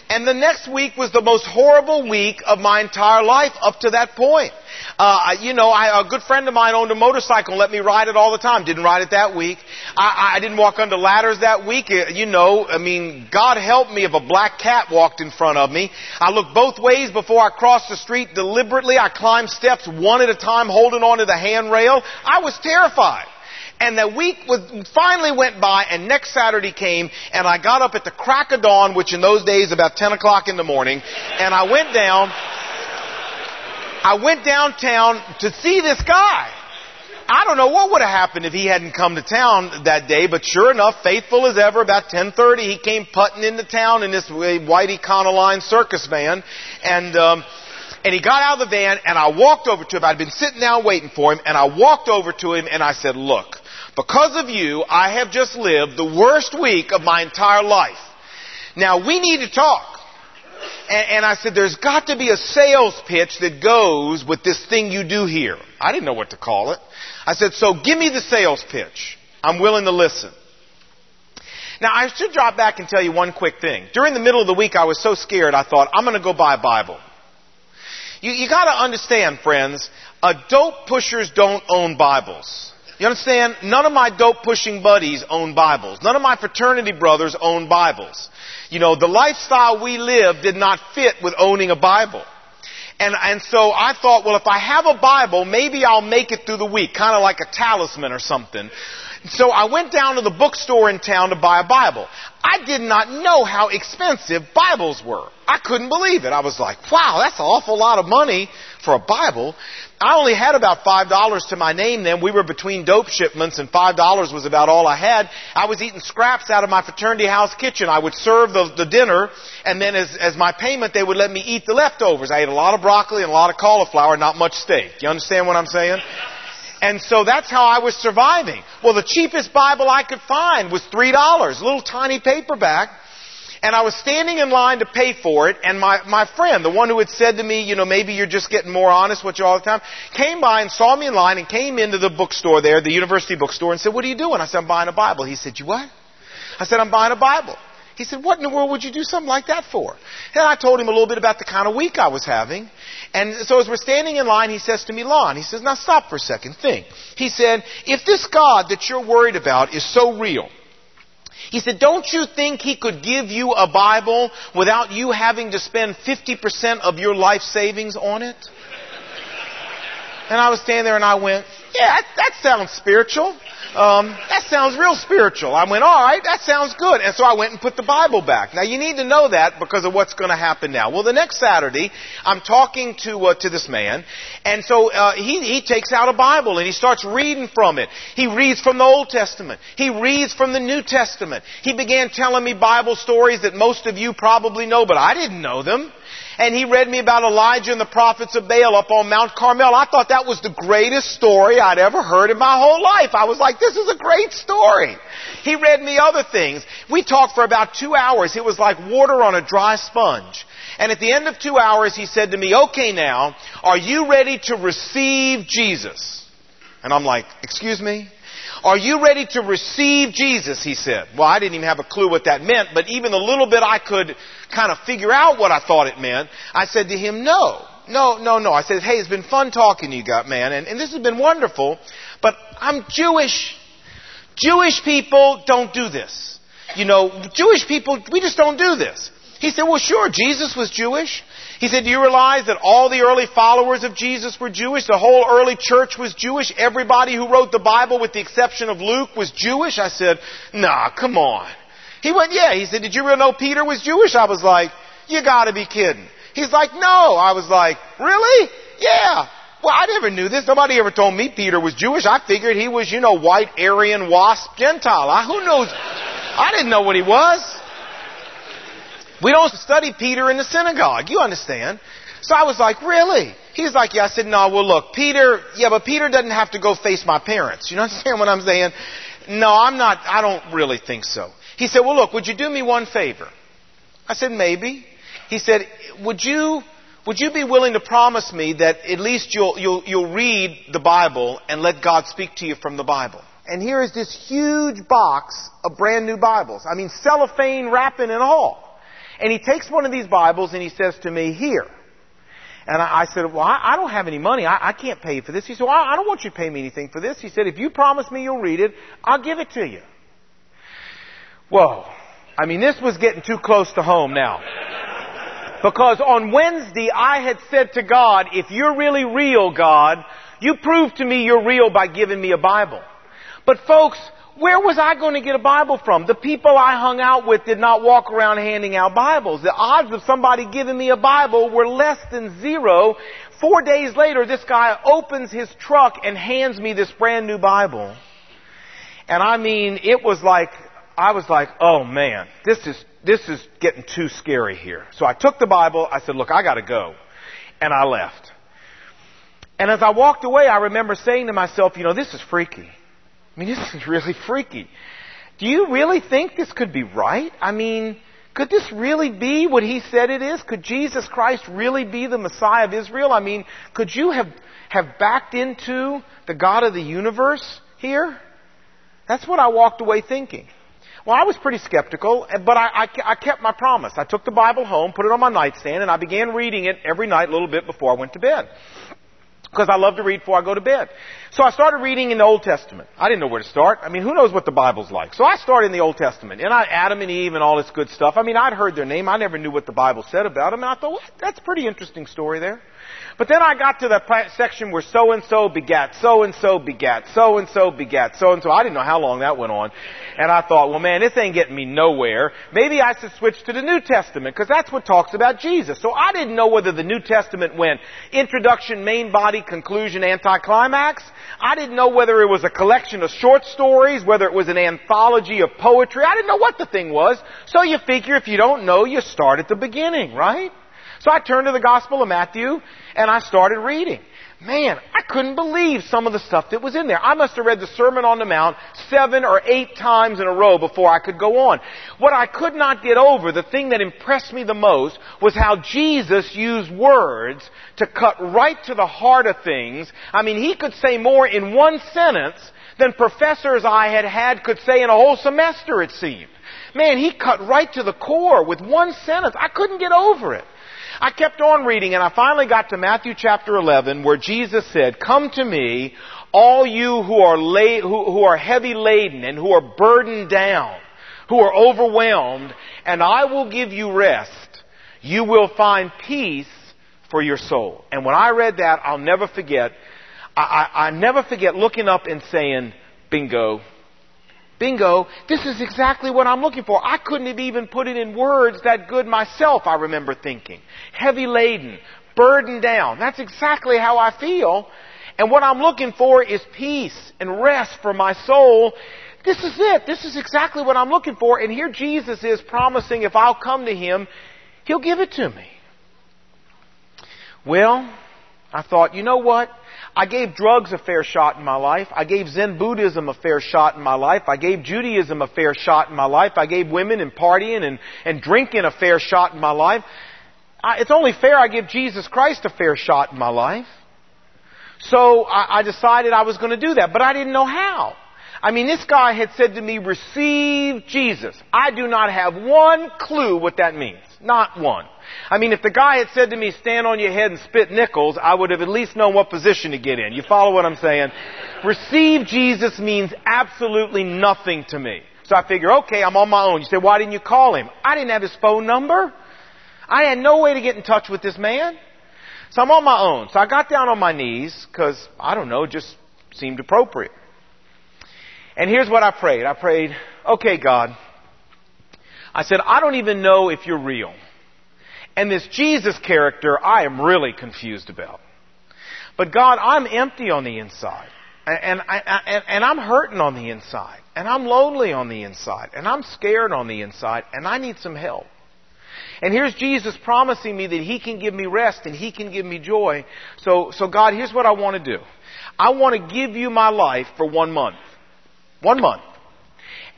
A: And the next week was the most horrible week of my entire life up to that point. Uh, you know, I, a good friend of mine owned a motorcycle and let me ride it all the time. Didn't ride it that week. I, I didn't walk under ladders that week. Uh, you know, I mean, God help me if a black cat walked in front of me. I looked both ways before I crossed the street deliberately. I climbed steps one at a time holding onto the handrail. I was terrified. And the week was, finally went by and next Saturday came and I got up at the crack of dawn, which in those days about 10 o'clock in the morning, and I went down I went downtown to see this guy. I don't know what would have happened if he hadn't come to town that day, but sure enough, faithful as ever, about 10:30, he came putting into town in this white Econoline circus van, and um, and he got out of the van, and I walked over to him. I'd been sitting down waiting for him, and I walked over to him, and I said, "Look, because of you, I have just lived the worst week of my entire life. Now we need to talk." And, and I said, there's got to be a sales pitch that goes with this thing you do here. I didn't know what to call it. I said, so give me the sales pitch. I'm willing to listen. Now, I should drop back and tell you one quick thing. During the middle of the week, I was so scared, I thought, I'm going to go buy a Bible. You, you gotta understand, friends, uh, dope pushers don't own Bibles. You understand? None of my dope pushing buddies own Bibles. None of my fraternity brothers own Bibles. You know, the lifestyle we live did not fit with owning a Bible. And, and so I thought, well, if I have a Bible, maybe I'll make it through the week, kind of like a talisman or something. So I went down to the bookstore in town to buy a Bible. I did not know how expensive Bibles were. I couldn't believe it. I was like, wow, that's an awful lot of money for a Bible. I only had about five dollars to my name then. We were between dope shipments and five dollars was about all I had. I was eating scraps out of my fraternity house kitchen. I would serve the, the dinner and then as, as my payment they would let me eat the leftovers. I ate a lot of broccoli and a lot of cauliflower, not much steak. You understand what I'm saying? And so that's how I was surviving. Well, the cheapest Bible I could find was $3, a little tiny paperback. And I was standing in line to pay for it, and my, my friend, the one who had said to me, you know, maybe you're just getting more honest with you all the time, came by and saw me in line and came into the bookstore there, the university bookstore, and said, what are you doing? I said, I'm buying a Bible. He said, you what? I said, I'm buying a Bible. He said, what in the world would you do something like that for? And I told him a little bit about the kind of week I was having. And so as we're standing in line, he says to me, Lon, he says, now stop for a second, think. He said, if this God that you're worried about is so real, he said, don't you think he could give you a Bible without you having to spend 50% of your life savings on it? And I was standing there and I went, yeah, that, that sounds spiritual um, that sounds real spiritual. I went, all right, that sounds good. And so I went and put the Bible back. Now you need to know that because of what's going to happen now. Well, the next Saturday, I'm talking to uh, to this man, and so uh, he he takes out a Bible and he starts reading from it. He reads from the Old Testament. He reads from the New Testament. He began telling me Bible stories that most of you probably know, but I didn't know them and he read me about Elijah and the prophets of Baal up on Mount Carmel. I thought that was the greatest story I'd ever heard in my whole life. I was like, this is a great story. He read me other things. We talked for about two hours. It was like water on a dry sponge. And at the end of two hours, he said to me, okay now, are you ready to receive Jesus? And I'm like, excuse me? Are you ready to receive Jesus? He said. Well, I didn't even have a clue what that meant, but even the little bit I could kind of figure out what I thought it meant, I said to him, no. No, no, no. I said, hey, it's been fun talking to you, God, man, and, and this has been wonderful, but I'm Jewish. Jewish people don't do this. You know, Jewish people, we just don't do this. He said, well, sure, Jesus was Jewish. He said, do you realize that all the early followers of Jesus were Jewish? The whole early church was Jewish? Everybody who wrote the Bible with the exception of Luke was Jewish? I said, nah, come on. He went, yeah. He said, did you really know Peter was Jewish? I was like, you gotta be kidding. He's like, no. I was like, really? Yeah. Well, I never knew this. Nobody ever told me Peter was Jewish. I figured he was, you know, white, Aryan, wasp, Gentile. I, who knows? I didn't know what he was. We don't study Peter in the synagogue. You understand? So I was like, really? He's like, yeah. I said, no, well look, Peter, yeah, but Peter doesn't have to go face my parents. You [laughs] understand what I'm saying? No, I'm not, I don't really think so. He said, well look, would you do me one favor? I said, maybe. He said, would you, would you be willing to promise me that at least you'll, you'll, you'll read the Bible and let God speak to you from the Bible? And here is this huge box of brand new Bibles. I mean, cellophane wrapping and all. And he takes one of these Bibles and he says to me, here. And I, I said, well, I, I, don't have any money. I, I, can't pay for this. He said, well, I don't want you to pay me anything for this. He said, if you promise me you'll read it, I'll give it to you. Whoa. I mean, this was getting too close to home now. Because on Wednesday, I had said to God, if you're really real, God, you prove to me you're real by giving me a Bible. But folks, where was I going to get a Bible from? The people I hung out with did not walk around handing out Bibles. The odds of somebody giving me a Bible were less than zero. Four days later, this guy opens his truck and hands me this brand new Bible. And I mean, it was like, I was like, oh man, this is, this is getting too scary here. So I took the Bible, I said, look, I gotta go. And I left. And as I walked away, I remember saying to myself, you know, this is freaky. I mean, this is really freaky. Do you really think this could be right? I mean, could this really be what he said it is? Could Jesus Christ really be the Messiah of Israel? I mean, could you have, have backed into the God of the universe here? That's what I walked away thinking. Well, I was pretty skeptical, eh, but I, I, I kept my promise. I took the Bible home, put it on my nightstand, and I began reading it every night a little bit before I went to bed because I love to read before I go to bed. So I started reading in the Old Testament. I didn't know where to start. I mean, who knows what the Bible's like? So I started in the Old Testament. And I, Adam and Eve and all this good stuff. I mean, I'd heard their name. I never knew what the Bible said about them. And I thought, well, that's a pretty interesting story there. But then I got to the section where so and so begat, so and so begat, so and so begat, so and so. I didn't know how long that went on. And I thought, well man, this ain't getting me nowhere. Maybe I should switch to the New Testament because that's what talks about Jesus. So I didn't know whether the New Testament went introduction, main body, conclusion, anticlimax. I didn't know whether it was a collection of short stories, whether it was an anthology of poetry. I didn't know what the thing was. So you figure if you don't know, you start at the beginning, right? So I turned to the Gospel of Matthew and I started reading. Man, I couldn't believe some of the stuff that was in there. I must have read the Sermon on the Mount seven or eight times in a row before I could go on. What I could not get over, the thing that impressed me the most, was how Jesus used words to cut right to the heart of things. I mean, he could say more in one sentence than professors I had had could say in a whole semester, it seemed. Man, he cut right to the core with one sentence. I couldn't get over it. I kept on reading and I finally got to Matthew chapter 11 where Jesus said, Come to me, all you who are, la- who, who are heavy laden and who are burdened down, who are overwhelmed, and I will give you rest. You will find peace for your soul. And when I read that, I'll never forget, I, I, I never forget looking up and saying, bingo, Bingo, this is exactly what I'm looking for. I couldn't have even put it in words that good myself, I remember thinking. Heavy laden, burdened down. That's exactly how I feel. And what I'm looking for is peace and rest for my soul. This is it. This is exactly what I'm looking for. And here Jesus is promising if I'll come to Him, He'll give it to me. Well, I thought, you know what? I gave drugs a fair shot in my life. I gave Zen Buddhism a fair shot in my life. I gave Judaism a fair shot in my life. I gave women and partying and, and drinking a fair shot in my life. I, it's only fair I give Jesus Christ a fair shot in my life. So I, I decided I was going to do that, but I didn't know how. I mean, this guy had said to me, receive Jesus. I do not have one clue what that means. Not one. I mean, if the guy had said to me, stand on your head and spit nickels, I would have at least known what position to get in. You follow what I'm saying? Receive Jesus means absolutely nothing to me. So I figure, okay, I'm on my own. You say, why didn't you call him? I didn't have his phone number. I had no way to get in touch with this man. So I'm on my own. So I got down on my knees because, I don't know, just seemed appropriate. And here's what I prayed. I prayed, okay, God. I said, I don't even know if you're real. And this Jesus character, I am really confused about. But God, I'm empty on the inside. And, and, and I'm hurting on the inside. And I'm lonely on the inside. And I'm scared on the inside. And I need some help. And here's Jesus promising me that He can give me rest and He can give me joy. So, so God, here's what I want to do. I want to give you my life for one month. One month.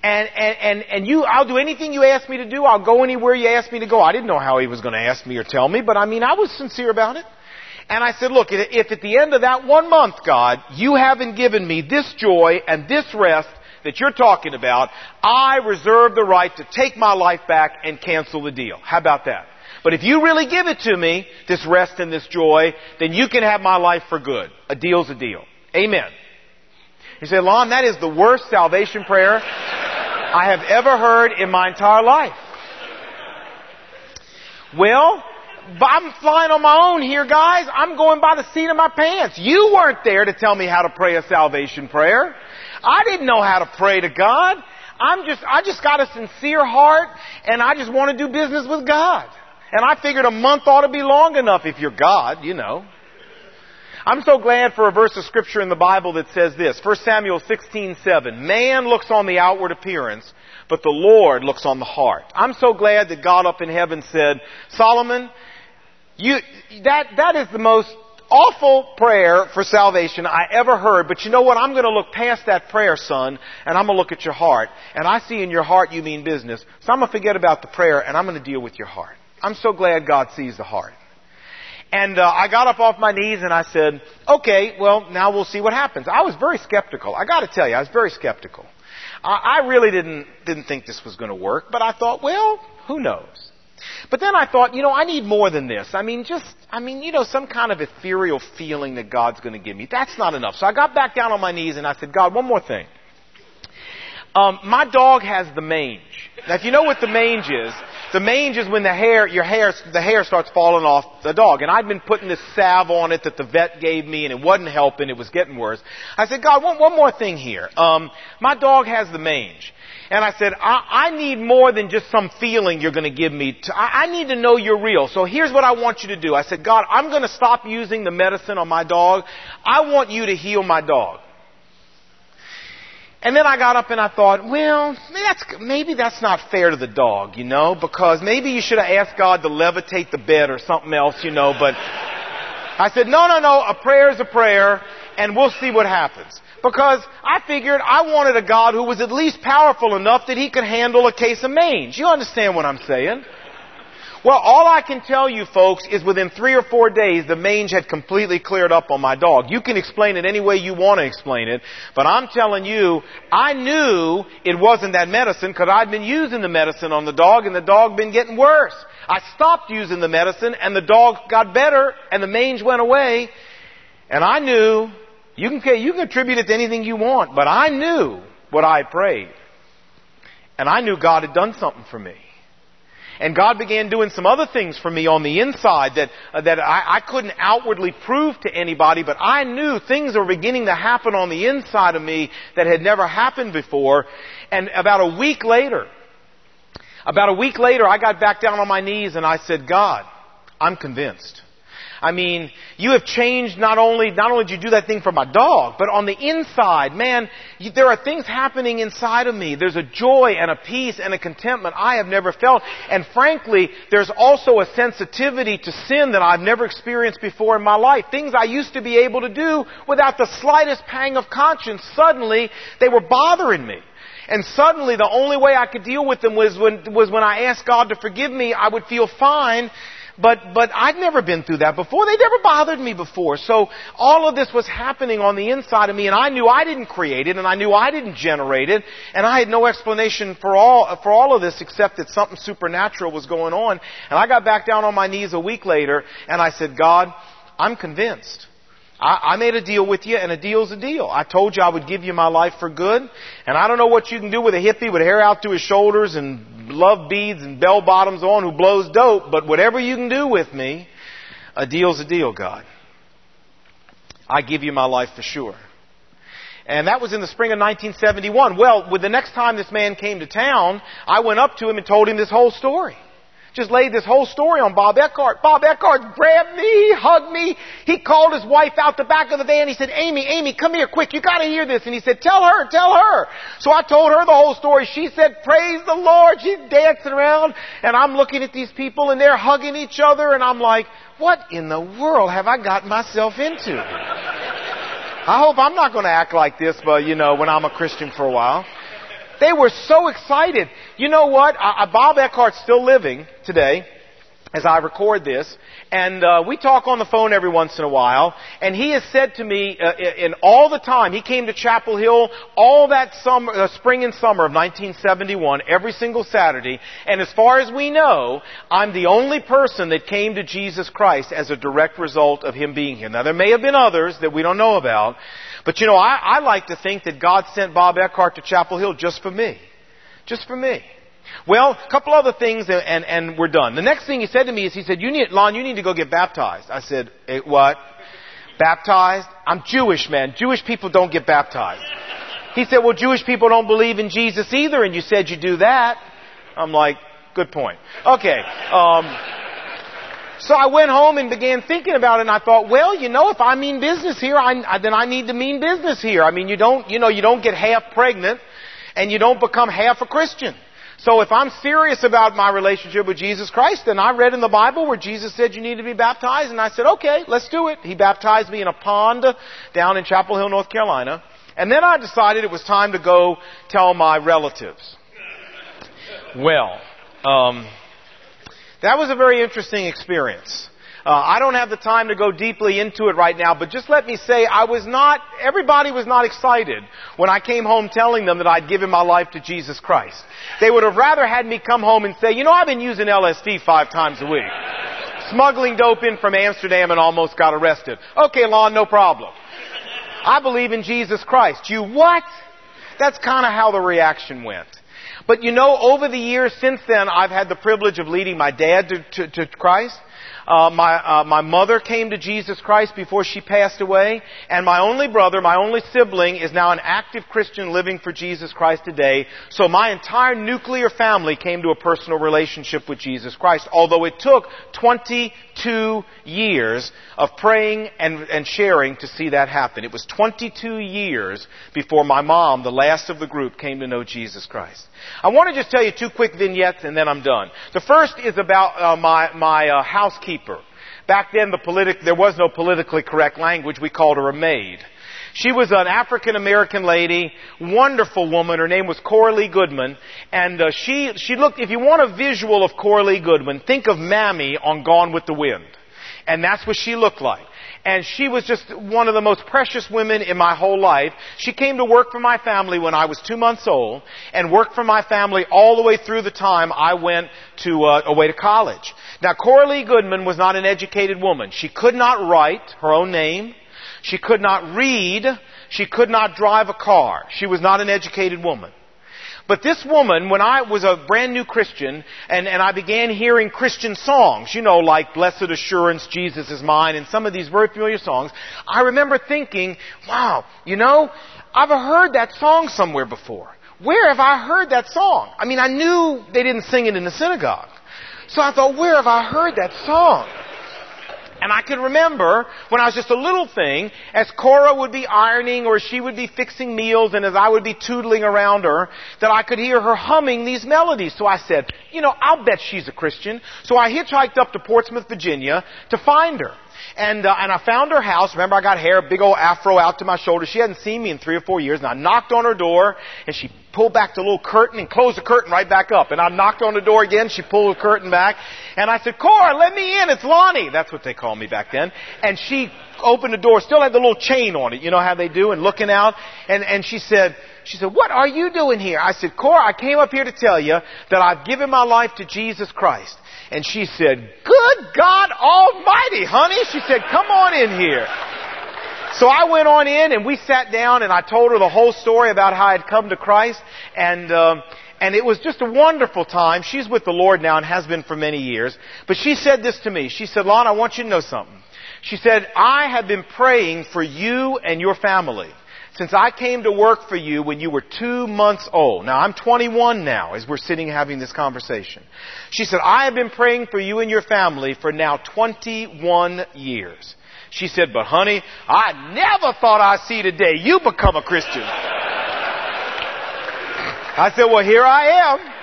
A: And, and, and, and you, I'll do anything you ask me to do. I'll go anywhere you ask me to go. I didn't know how he was going to ask me or tell me, but I mean, I was sincere about it. And I said, look, if at the end of that one month, God, you haven't given me this joy and this rest that you're talking about, I reserve the right to take my life back and cancel the deal. How about that? But if you really give it to me, this rest and this joy, then you can have my life for good. A deal's a deal. Amen. You say, Lon, that is the worst salvation prayer I have ever heard in my entire life. Well, I'm flying on my own here, guys. I'm going by the seat of my pants. You weren't there to tell me how to pray a salvation prayer. I didn't know how to pray to God. I'm just, I just got a sincere heart and I just want to do business with God. And I figured a month ought to be long enough if you're God, you know. I'm so glad for a verse of scripture in the Bible that says this. 1 Samuel 16:7. Man looks on the outward appearance, but the Lord looks on the heart. I'm so glad that God up in heaven said, Solomon, you, that, that is the most awful prayer for salvation I ever heard, but you know what? I'm going to look past that prayer, son, and I'm going to look at your heart. And I see in your heart you mean business. So I'm going to forget about the prayer and I'm going to deal with your heart. I'm so glad God sees the heart. And uh, I got up off my knees and I said, okay, well, now we'll see what happens. I was very skeptical. I got to tell you, I was very skeptical. I, I really didn't, didn't think this was going to work, but I thought, well, who knows? But then I thought, you know, I need more than this. I mean, just, I mean, you know, some kind of ethereal feeling that God's going to give me. That's not enough. So I got back down on my knees and I said, God, one more thing. Um, my dog has the mange. Now, if you know what the mange is, the mange is when the hair, your hair, the hair starts falling off the dog. And I'd been putting this salve on it that the vet gave me, and it wasn't helping. It was getting worse. I said, God, one, one more thing here. Um, my dog has the mange. And I said, I, I need more than just some feeling you're going to give me. To, I, I need to know you're real. So here's what I want you to do. I said, God, I'm going to stop using the medicine on my dog. I want you to heal my dog. And then I got up and I thought, well, that's, maybe that's not fair to the dog, you know, because maybe you should have asked God to levitate the bed or something else, you know, but I said, no, no, no, a prayer is a prayer and we'll see what happens. Because I figured I wanted a God who was at least powerful enough that he could handle a case of mange. You understand what I'm saying? Well, all I can tell you folks is within three or four days, the mange had completely cleared up on my dog. You can explain it any way you want to explain it, but I'm telling you, I knew it wasn't that medicine because I'd been using the medicine on the dog and the dog been getting worse. I stopped using the medicine and the dog got better and the mange went away and I knew, you can, you can attribute it to anything you want, but I knew what I prayed. And I knew God had done something for me. And God began doing some other things for me on the inside that, uh, that I, I couldn't outwardly prove to anybody, but I knew things were beginning to happen on the inside of me that had never happened before. And about a week later, about a week later, I got back down on my knees and I said, God, I'm convinced. I mean, you have changed not only, not only did you do that thing for my dog, but on the inside, man, you, there are things happening inside of me. There's a joy and a peace and a contentment I have never felt. And frankly, there's also a sensitivity to sin that I've never experienced before in my life. Things I used to be able to do without the slightest pang of conscience, suddenly they were bothering me. And suddenly the only way I could deal with them was when, was when I asked God to forgive me, I would feel fine but, but I'd never been through that before. They never bothered me before. So all of this was happening on the inside of me and I knew I didn't create it and I knew I didn't generate it and I had no explanation for all, for all of this except that something supernatural was going on. And I got back down on my knees a week later and I said, God, I'm convinced. I, I made a deal with you, and a deal's a deal. I told you I would give you my life for good, and I don't know what you can do with a hippie with hair out to his shoulders and love beads and bell bottoms on who blows dope, but whatever you can do with me, a deal's a deal, God. I give you my life for sure. And that was in the spring of 1971. Well, with the next time this man came to town, I went up to him and told him this whole story just laid this whole story on Bob Eckhart. Bob Eckhart grabbed me, hugged me. He called his wife out the back of the van. He said, Amy, Amy, come here quick. You gotta hear this. And he said, tell her, tell her. So I told her the whole story. She said, praise the Lord. She's dancing around and I'm looking at these people and they're hugging each other and I'm like, what in the world have I got myself into? [laughs] I hope I'm not going to act like this, but you know, when I'm a Christian for a while. They were so excited. You know what? Bob Eckhart's still living today as I record this, and uh, we talk on the phone every once in a while. And he has said to me, uh, in all the time he came to Chapel Hill, all that summer, uh, spring and summer of 1971, every single Saturday. And as far as we know, I'm the only person that came to Jesus Christ as a direct result of him being here. Now there may have been others that we don't know about, but you know, I, I like to think that God sent Bob Eckhart to Chapel Hill just for me. Just for me. Well, a couple other things and, and, and we're done. The next thing he said to me is he said, you need, Lon, you need to go get baptized. I said, eh, what? Baptized? I'm Jewish, man. Jewish people don't get baptized. He said, well, Jewish people don't believe in Jesus either, and you said you do that. I'm like, good point. Okay. Um, so I went home and began thinking about it and I thought, well, you know, if I mean business here, I, then I need to mean business here. I mean, you don't, you know, you don't get half pregnant and you don't become half a Christian. So if I'm serious about my relationship with Jesus Christ, then I read in the Bible where Jesus said you need to be baptized and I said, okay, let's do it. He baptized me in a pond down in Chapel Hill, North Carolina. And then I decided it was time to go tell my relatives. Well, um, that was a very interesting experience. Uh, I don't have the time to go deeply into it right now, but just let me say I was not, everybody was not excited when I came home telling them that I'd given my life to Jesus Christ. They would have rather had me come home and say, you know, I've been using LSD five times a week. Smuggling dope in from Amsterdam and almost got arrested. Okay, Lon, no problem. I believe in Jesus Christ. You what? That's kind of how the reaction went. But you know, over the years since then, I've had the privilege of leading my dad to, to, to Christ. Uh, my uh, my mother came to Jesus Christ before she passed away, and my only brother, my only sibling, is now an active Christian living for Jesus Christ today. So my entire nuclear family came to a personal relationship with Jesus Christ. Although it took 22 years of praying and, and sharing to see that happen. It was 22 years before my mom, the last of the group, came to know Jesus Christ. I want to just tell you two quick vignettes and then I'm done. The first is about uh, my, my uh, housekeeper. Back then the politic, there was no politically correct language. We called her a maid. She was an African American lady, wonderful woman. Her name was Coralie Goodman, and uh, she she looked. If you want a visual of Coralie Goodman, think of Mammy on Gone with the Wind, and that's what she looked like and she was just one of the most precious women in my whole life. She came to work for my family when I was two months old, and worked for my family all the way through the time I went to uh, away to college. Now, Coralie Goodman was not an educated woman. She could not write her own name. She could not read. She could not drive a car. She was not an educated woman. But this woman, when I was a brand new Christian and, and I began hearing Christian songs, you know, like Blessed Assurance, Jesus is Mine, and some of these very familiar songs, I remember thinking, wow, you know, I've heard that song somewhere before. Where have I heard that song? I mean, I knew they didn't sing it in the synagogue. So I thought, where have I heard that song? And I can remember when I was just a little thing, as Cora would be ironing or she would be fixing meals and as I would be tootling around her, that I could hear her humming these melodies. So I said, you know, I'll bet she's a Christian. So I hitchhiked up to Portsmouth, Virginia to find her. And, uh, and I found her house. Remember, I got hair, big old afro out to my shoulder. She hadn't seen me in three or four years. And I knocked on her door, and she pulled back the little curtain and closed the curtain right back up. And I knocked on the door again. She pulled the curtain back. And I said, Cora, let me in. It's Lonnie. That's what they called me back then. And she opened the door, still had the little chain on it. You know how they do, and looking out. And, and she said, she said, what are you doing here? I said, Cora, I came up here to tell you that I've given my life to Jesus Christ. And she said, Good God Almighty, honey. She said, Come on in here. So I went on in and we sat down and I told her the whole story about how I'd come to Christ and um, and it was just a wonderful time. She's with the Lord now and has been for many years. But she said this to me. She said, Lon, I want you to know something. She said, I have been praying for you and your family since I came to work for you when you were two months old. Now I'm 21 now as we're sitting having this conversation. She said, I have been praying for you and your family for now 21 years. She said, but honey, I never thought I'd see today you become a Christian. I said, well here I am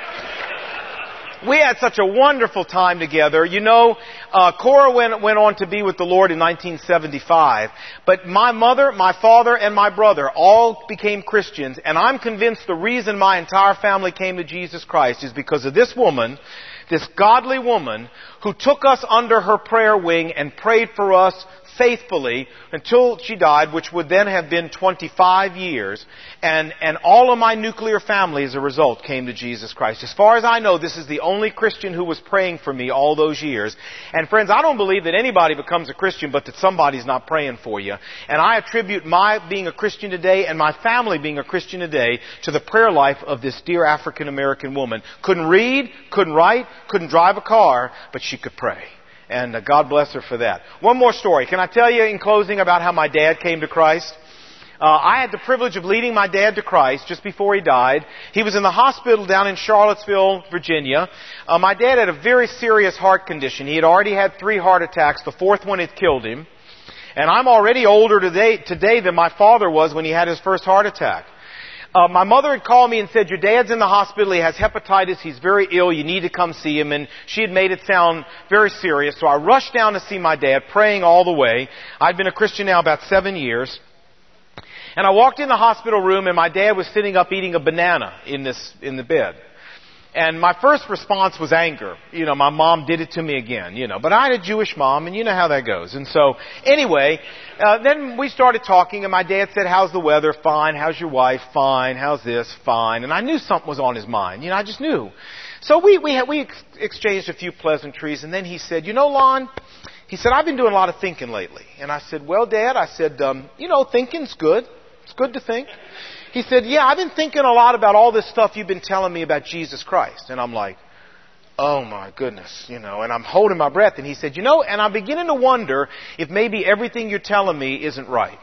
A: we had such a wonderful time together. You know, uh, Cora went, went on to be with the Lord in 1975. But my mother, my father, and my brother all became Christians. And I'm convinced the reason my entire family came to Jesus Christ is because of this woman, this godly woman, who took us under her prayer wing and prayed for us faithfully until she died, which would then have been 25 years, and, and all of my nuclear family as a result came to Jesus Christ. As far as I know, this is the only Christian who was praying for me all those years. And friends, I don't believe that anybody becomes a Christian but that somebody's not praying for you. And I attribute my being a Christian today and my family being a Christian today to the prayer life of this dear African American woman. Couldn't read, couldn't write, couldn't drive a car, but she could pray. And uh, God bless her for that. One more story. Can I tell you in closing about how my dad came to Christ? Uh, I had the privilege of leading my dad to Christ just before he died. He was in the hospital down in Charlottesville, Virginia. Uh, my dad had a very serious heart condition. He had already had three heart attacks. The fourth one had killed him. And I'm already older today, today than my father was when he had his first heart attack. Uh, my mother had called me and said, your dad's in the hospital, he has hepatitis, he's very ill, you need to come see him, and she had made it sound very serious, so I rushed down to see my dad, praying all the way. I'd been a Christian now about seven years. And I walked in the hospital room and my dad was sitting up eating a banana in this, in the bed. And my first response was anger. You know, my mom did it to me again, you know. But I had a Jewish mom, and you know how that goes. And so, anyway, uh, then we started talking, and my dad said, how's the weather? Fine. How's your wife? Fine. How's this? Fine. And I knew something was on his mind. You know, I just knew. So we, we, had, we ex- exchanged a few pleasantries, and then he said, you know, Lon, he said, I've been doing a lot of thinking lately. And I said, well, Dad, I said, um, you know, thinking's good. It's good to think. He said, yeah, I've been thinking a lot about all this stuff you've been telling me about Jesus Christ. And I'm like, oh my goodness, you know, and I'm holding my breath. And he said, you know, and I'm beginning to wonder if maybe everything you're telling me isn't right.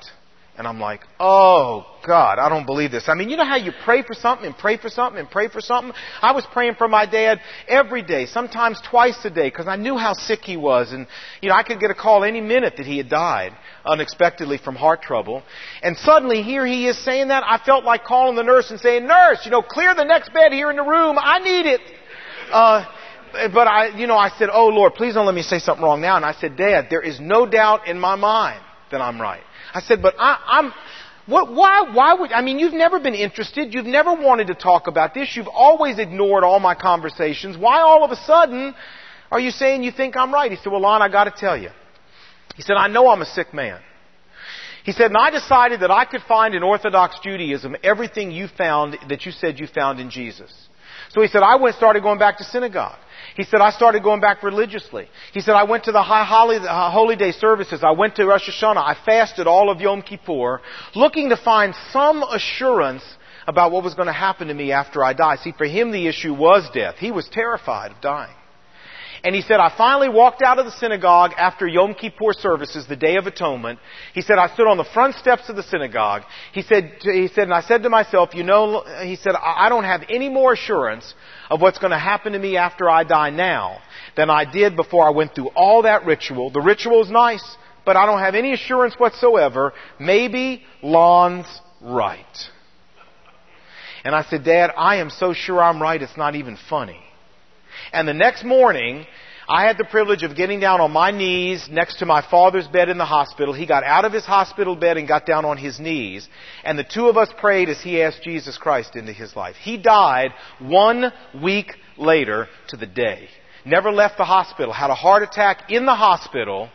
A: And I'm like, oh God, I don't believe this. I mean, you know how you pray for something and pray for something and pray for something? I was praying for my dad every day, sometimes twice a day, because I knew how sick he was. And, you know, I could get a call any minute that he had died unexpectedly from heart trouble. And suddenly here he is saying that. I felt like calling the nurse and saying, nurse, you know, clear the next bed here in the room. I need it. Uh, but I, you know, I said, oh Lord, please don't let me say something wrong now. And I said, Dad, there is no doubt in my mind that I'm right. I said, but I, I'm, what, why, why would, I mean, you've never been interested. You've never wanted to talk about this. You've always ignored all my conversations. Why all of a sudden are you saying you think I'm right? He said, well, Lon, I gotta tell you. He said, I know I'm a sick man. He said, and I decided that I could find in Orthodox Judaism everything you found, that you said you found in Jesus. So he said, I went, started going back to synagogue. He said, I started going back religiously. He said, I went to the high holy, uh, holy day services. I went to Rosh Hashanah. I fasted all of Yom Kippur, looking to find some assurance about what was going to happen to me after I die. See, for him the issue was death. He was terrified of dying. And he said, I finally walked out of the synagogue after Yom Kippur services, the Day of Atonement. He said, I stood on the front steps of the synagogue. He said, he said, and I said to myself, you know, he said, I don't have any more assurance of what's going to happen to me after I die now than I did before I went through all that ritual. The ritual is nice, but I don't have any assurance whatsoever. Maybe Lon's right. And I said, Dad, I am so sure I'm right, it's not even funny. And the next morning, I had the privilege of getting down on my knees next to my father's bed in the hospital. He got out of his hospital bed and got down on his knees. And the two of us prayed as he asked Jesus Christ into his life. He died one week later to the day. Never left the hospital. Had a heart attack in the hospital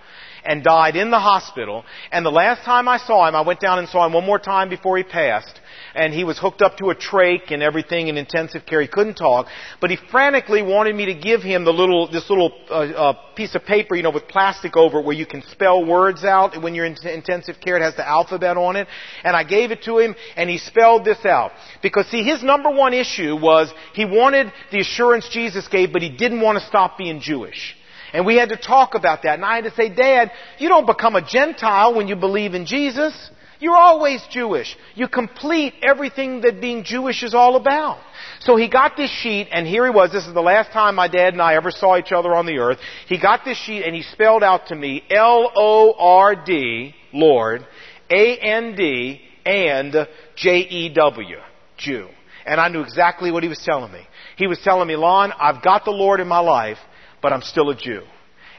A: and died in the hospital. And the last time I saw him, I went down and saw him one more time before he passed and he was hooked up to a trach and everything in intensive care. He couldn't talk, but he frantically wanted me to give him the little, this little uh, uh, piece of paper, you know, with plastic over it where you can spell words out when you're in intensive care. It has the alphabet on it. And I gave it to him and he spelled this out. Because see, his number one issue was he wanted the assurance Jesus gave, but he didn't want to stop being Jewish. And we had to talk about that. And I had to say, Dad, you don't become a Gentile when you believe in Jesus. You're always Jewish. You complete everything that being Jewish is all about. So he got this sheet, and here he was. This is the last time my dad and I ever saw each other on the earth. He got this sheet, and he spelled out to me L-O-R-D, Lord, A-N-D, and J-E-W, Jew. And I knew exactly what he was telling me. He was telling me, Lon, I've got the Lord in my life, but I'm still a Jew.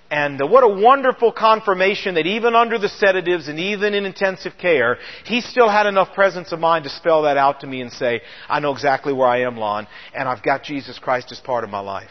A: And uh, what a wonderful confirmation that even under the sedatives and even in intensive care, he still had enough presence of mind to spell that out to me and say, I know exactly where I am, Lon, and I've got Jesus Christ as part of my life.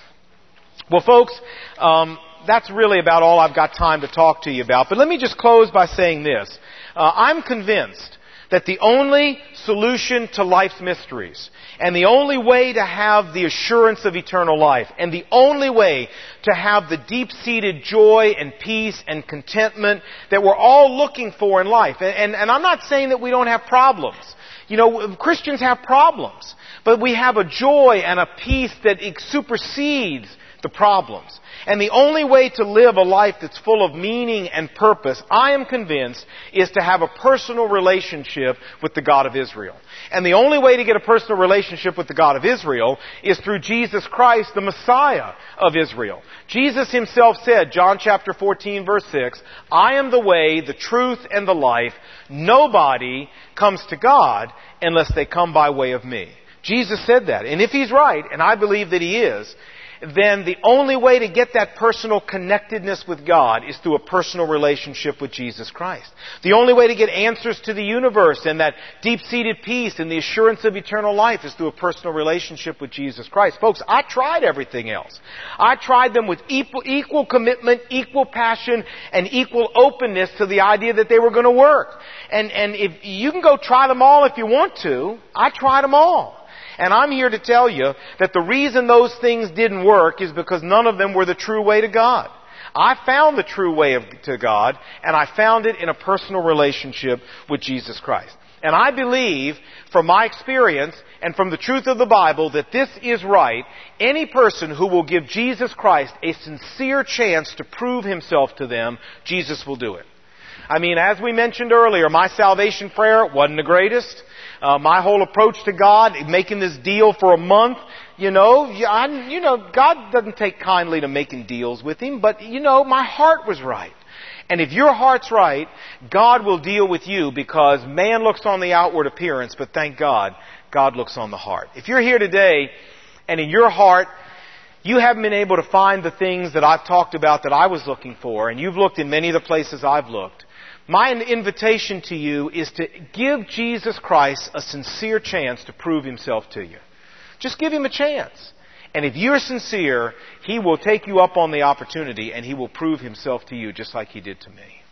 A: Well, folks, um, that's really about all I've got time to talk to you about. But let me just close by saying this. Uh, I'm convinced that the only solution to life's mysteries and the only way to have the assurance of eternal life and the only way to have the deep-seated joy and peace and contentment that we're all looking for in life. And, and, and I'm not saying that we don't have problems. You know, Christians have problems. But we have a joy and a peace that supersedes the problems. And the only way to live a life that's full of meaning and purpose, I am convinced, is to have a personal relationship with the God of Israel. And the only way to get a personal relationship with the God of Israel is through Jesus Christ, the Messiah of Israel. Jesus himself said, John chapter 14 verse 6, I am the way, the truth, and the life. Nobody comes to God unless they come by way of me. Jesus said that. And if he's right, and I believe that he is, then the only way to get that personal connectedness with God is through a personal relationship with Jesus Christ. The only way to get answers to the universe and that deep-seated peace and the assurance of eternal life is through a personal relationship with Jesus Christ. Folks, I tried everything else. I tried them with equal, equal commitment, equal passion, and equal openness to the idea that they were going to work. And, and if you can go try them all if you want to, I tried them all. And I'm here to tell you that the reason those things didn't work is because none of them were the true way to God. I found the true way of, to God, and I found it in a personal relationship with Jesus Christ. And I believe, from my experience and from the truth of the Bible, that this is right. Any person who will give Jesus Christ a sincere chance to prove himself to them, Jesus will do it. I mean, as we mentioned earlier, my salvation prayer wasn't the greatest. Uh, my whole approach to God, making this deal for a month, you know, I, you know, God doesn't take kindly to making deals with Him, but you know, my heart was right. And if your heart's right, God will deal with you because man looks on the outward appearance, but thank God, God looks on the heart. If you're here today and in your heart, you haven't been able to find the things that I've talked about that I was looking for, and you've looked in many of the places I've looked, my invitation to you is to give Jesus Christ a sincere chance to prove himself to you. Just give him a chance. And if you're sincere, he will take you up on the opportunity and he will prove himself to you just like he did to me.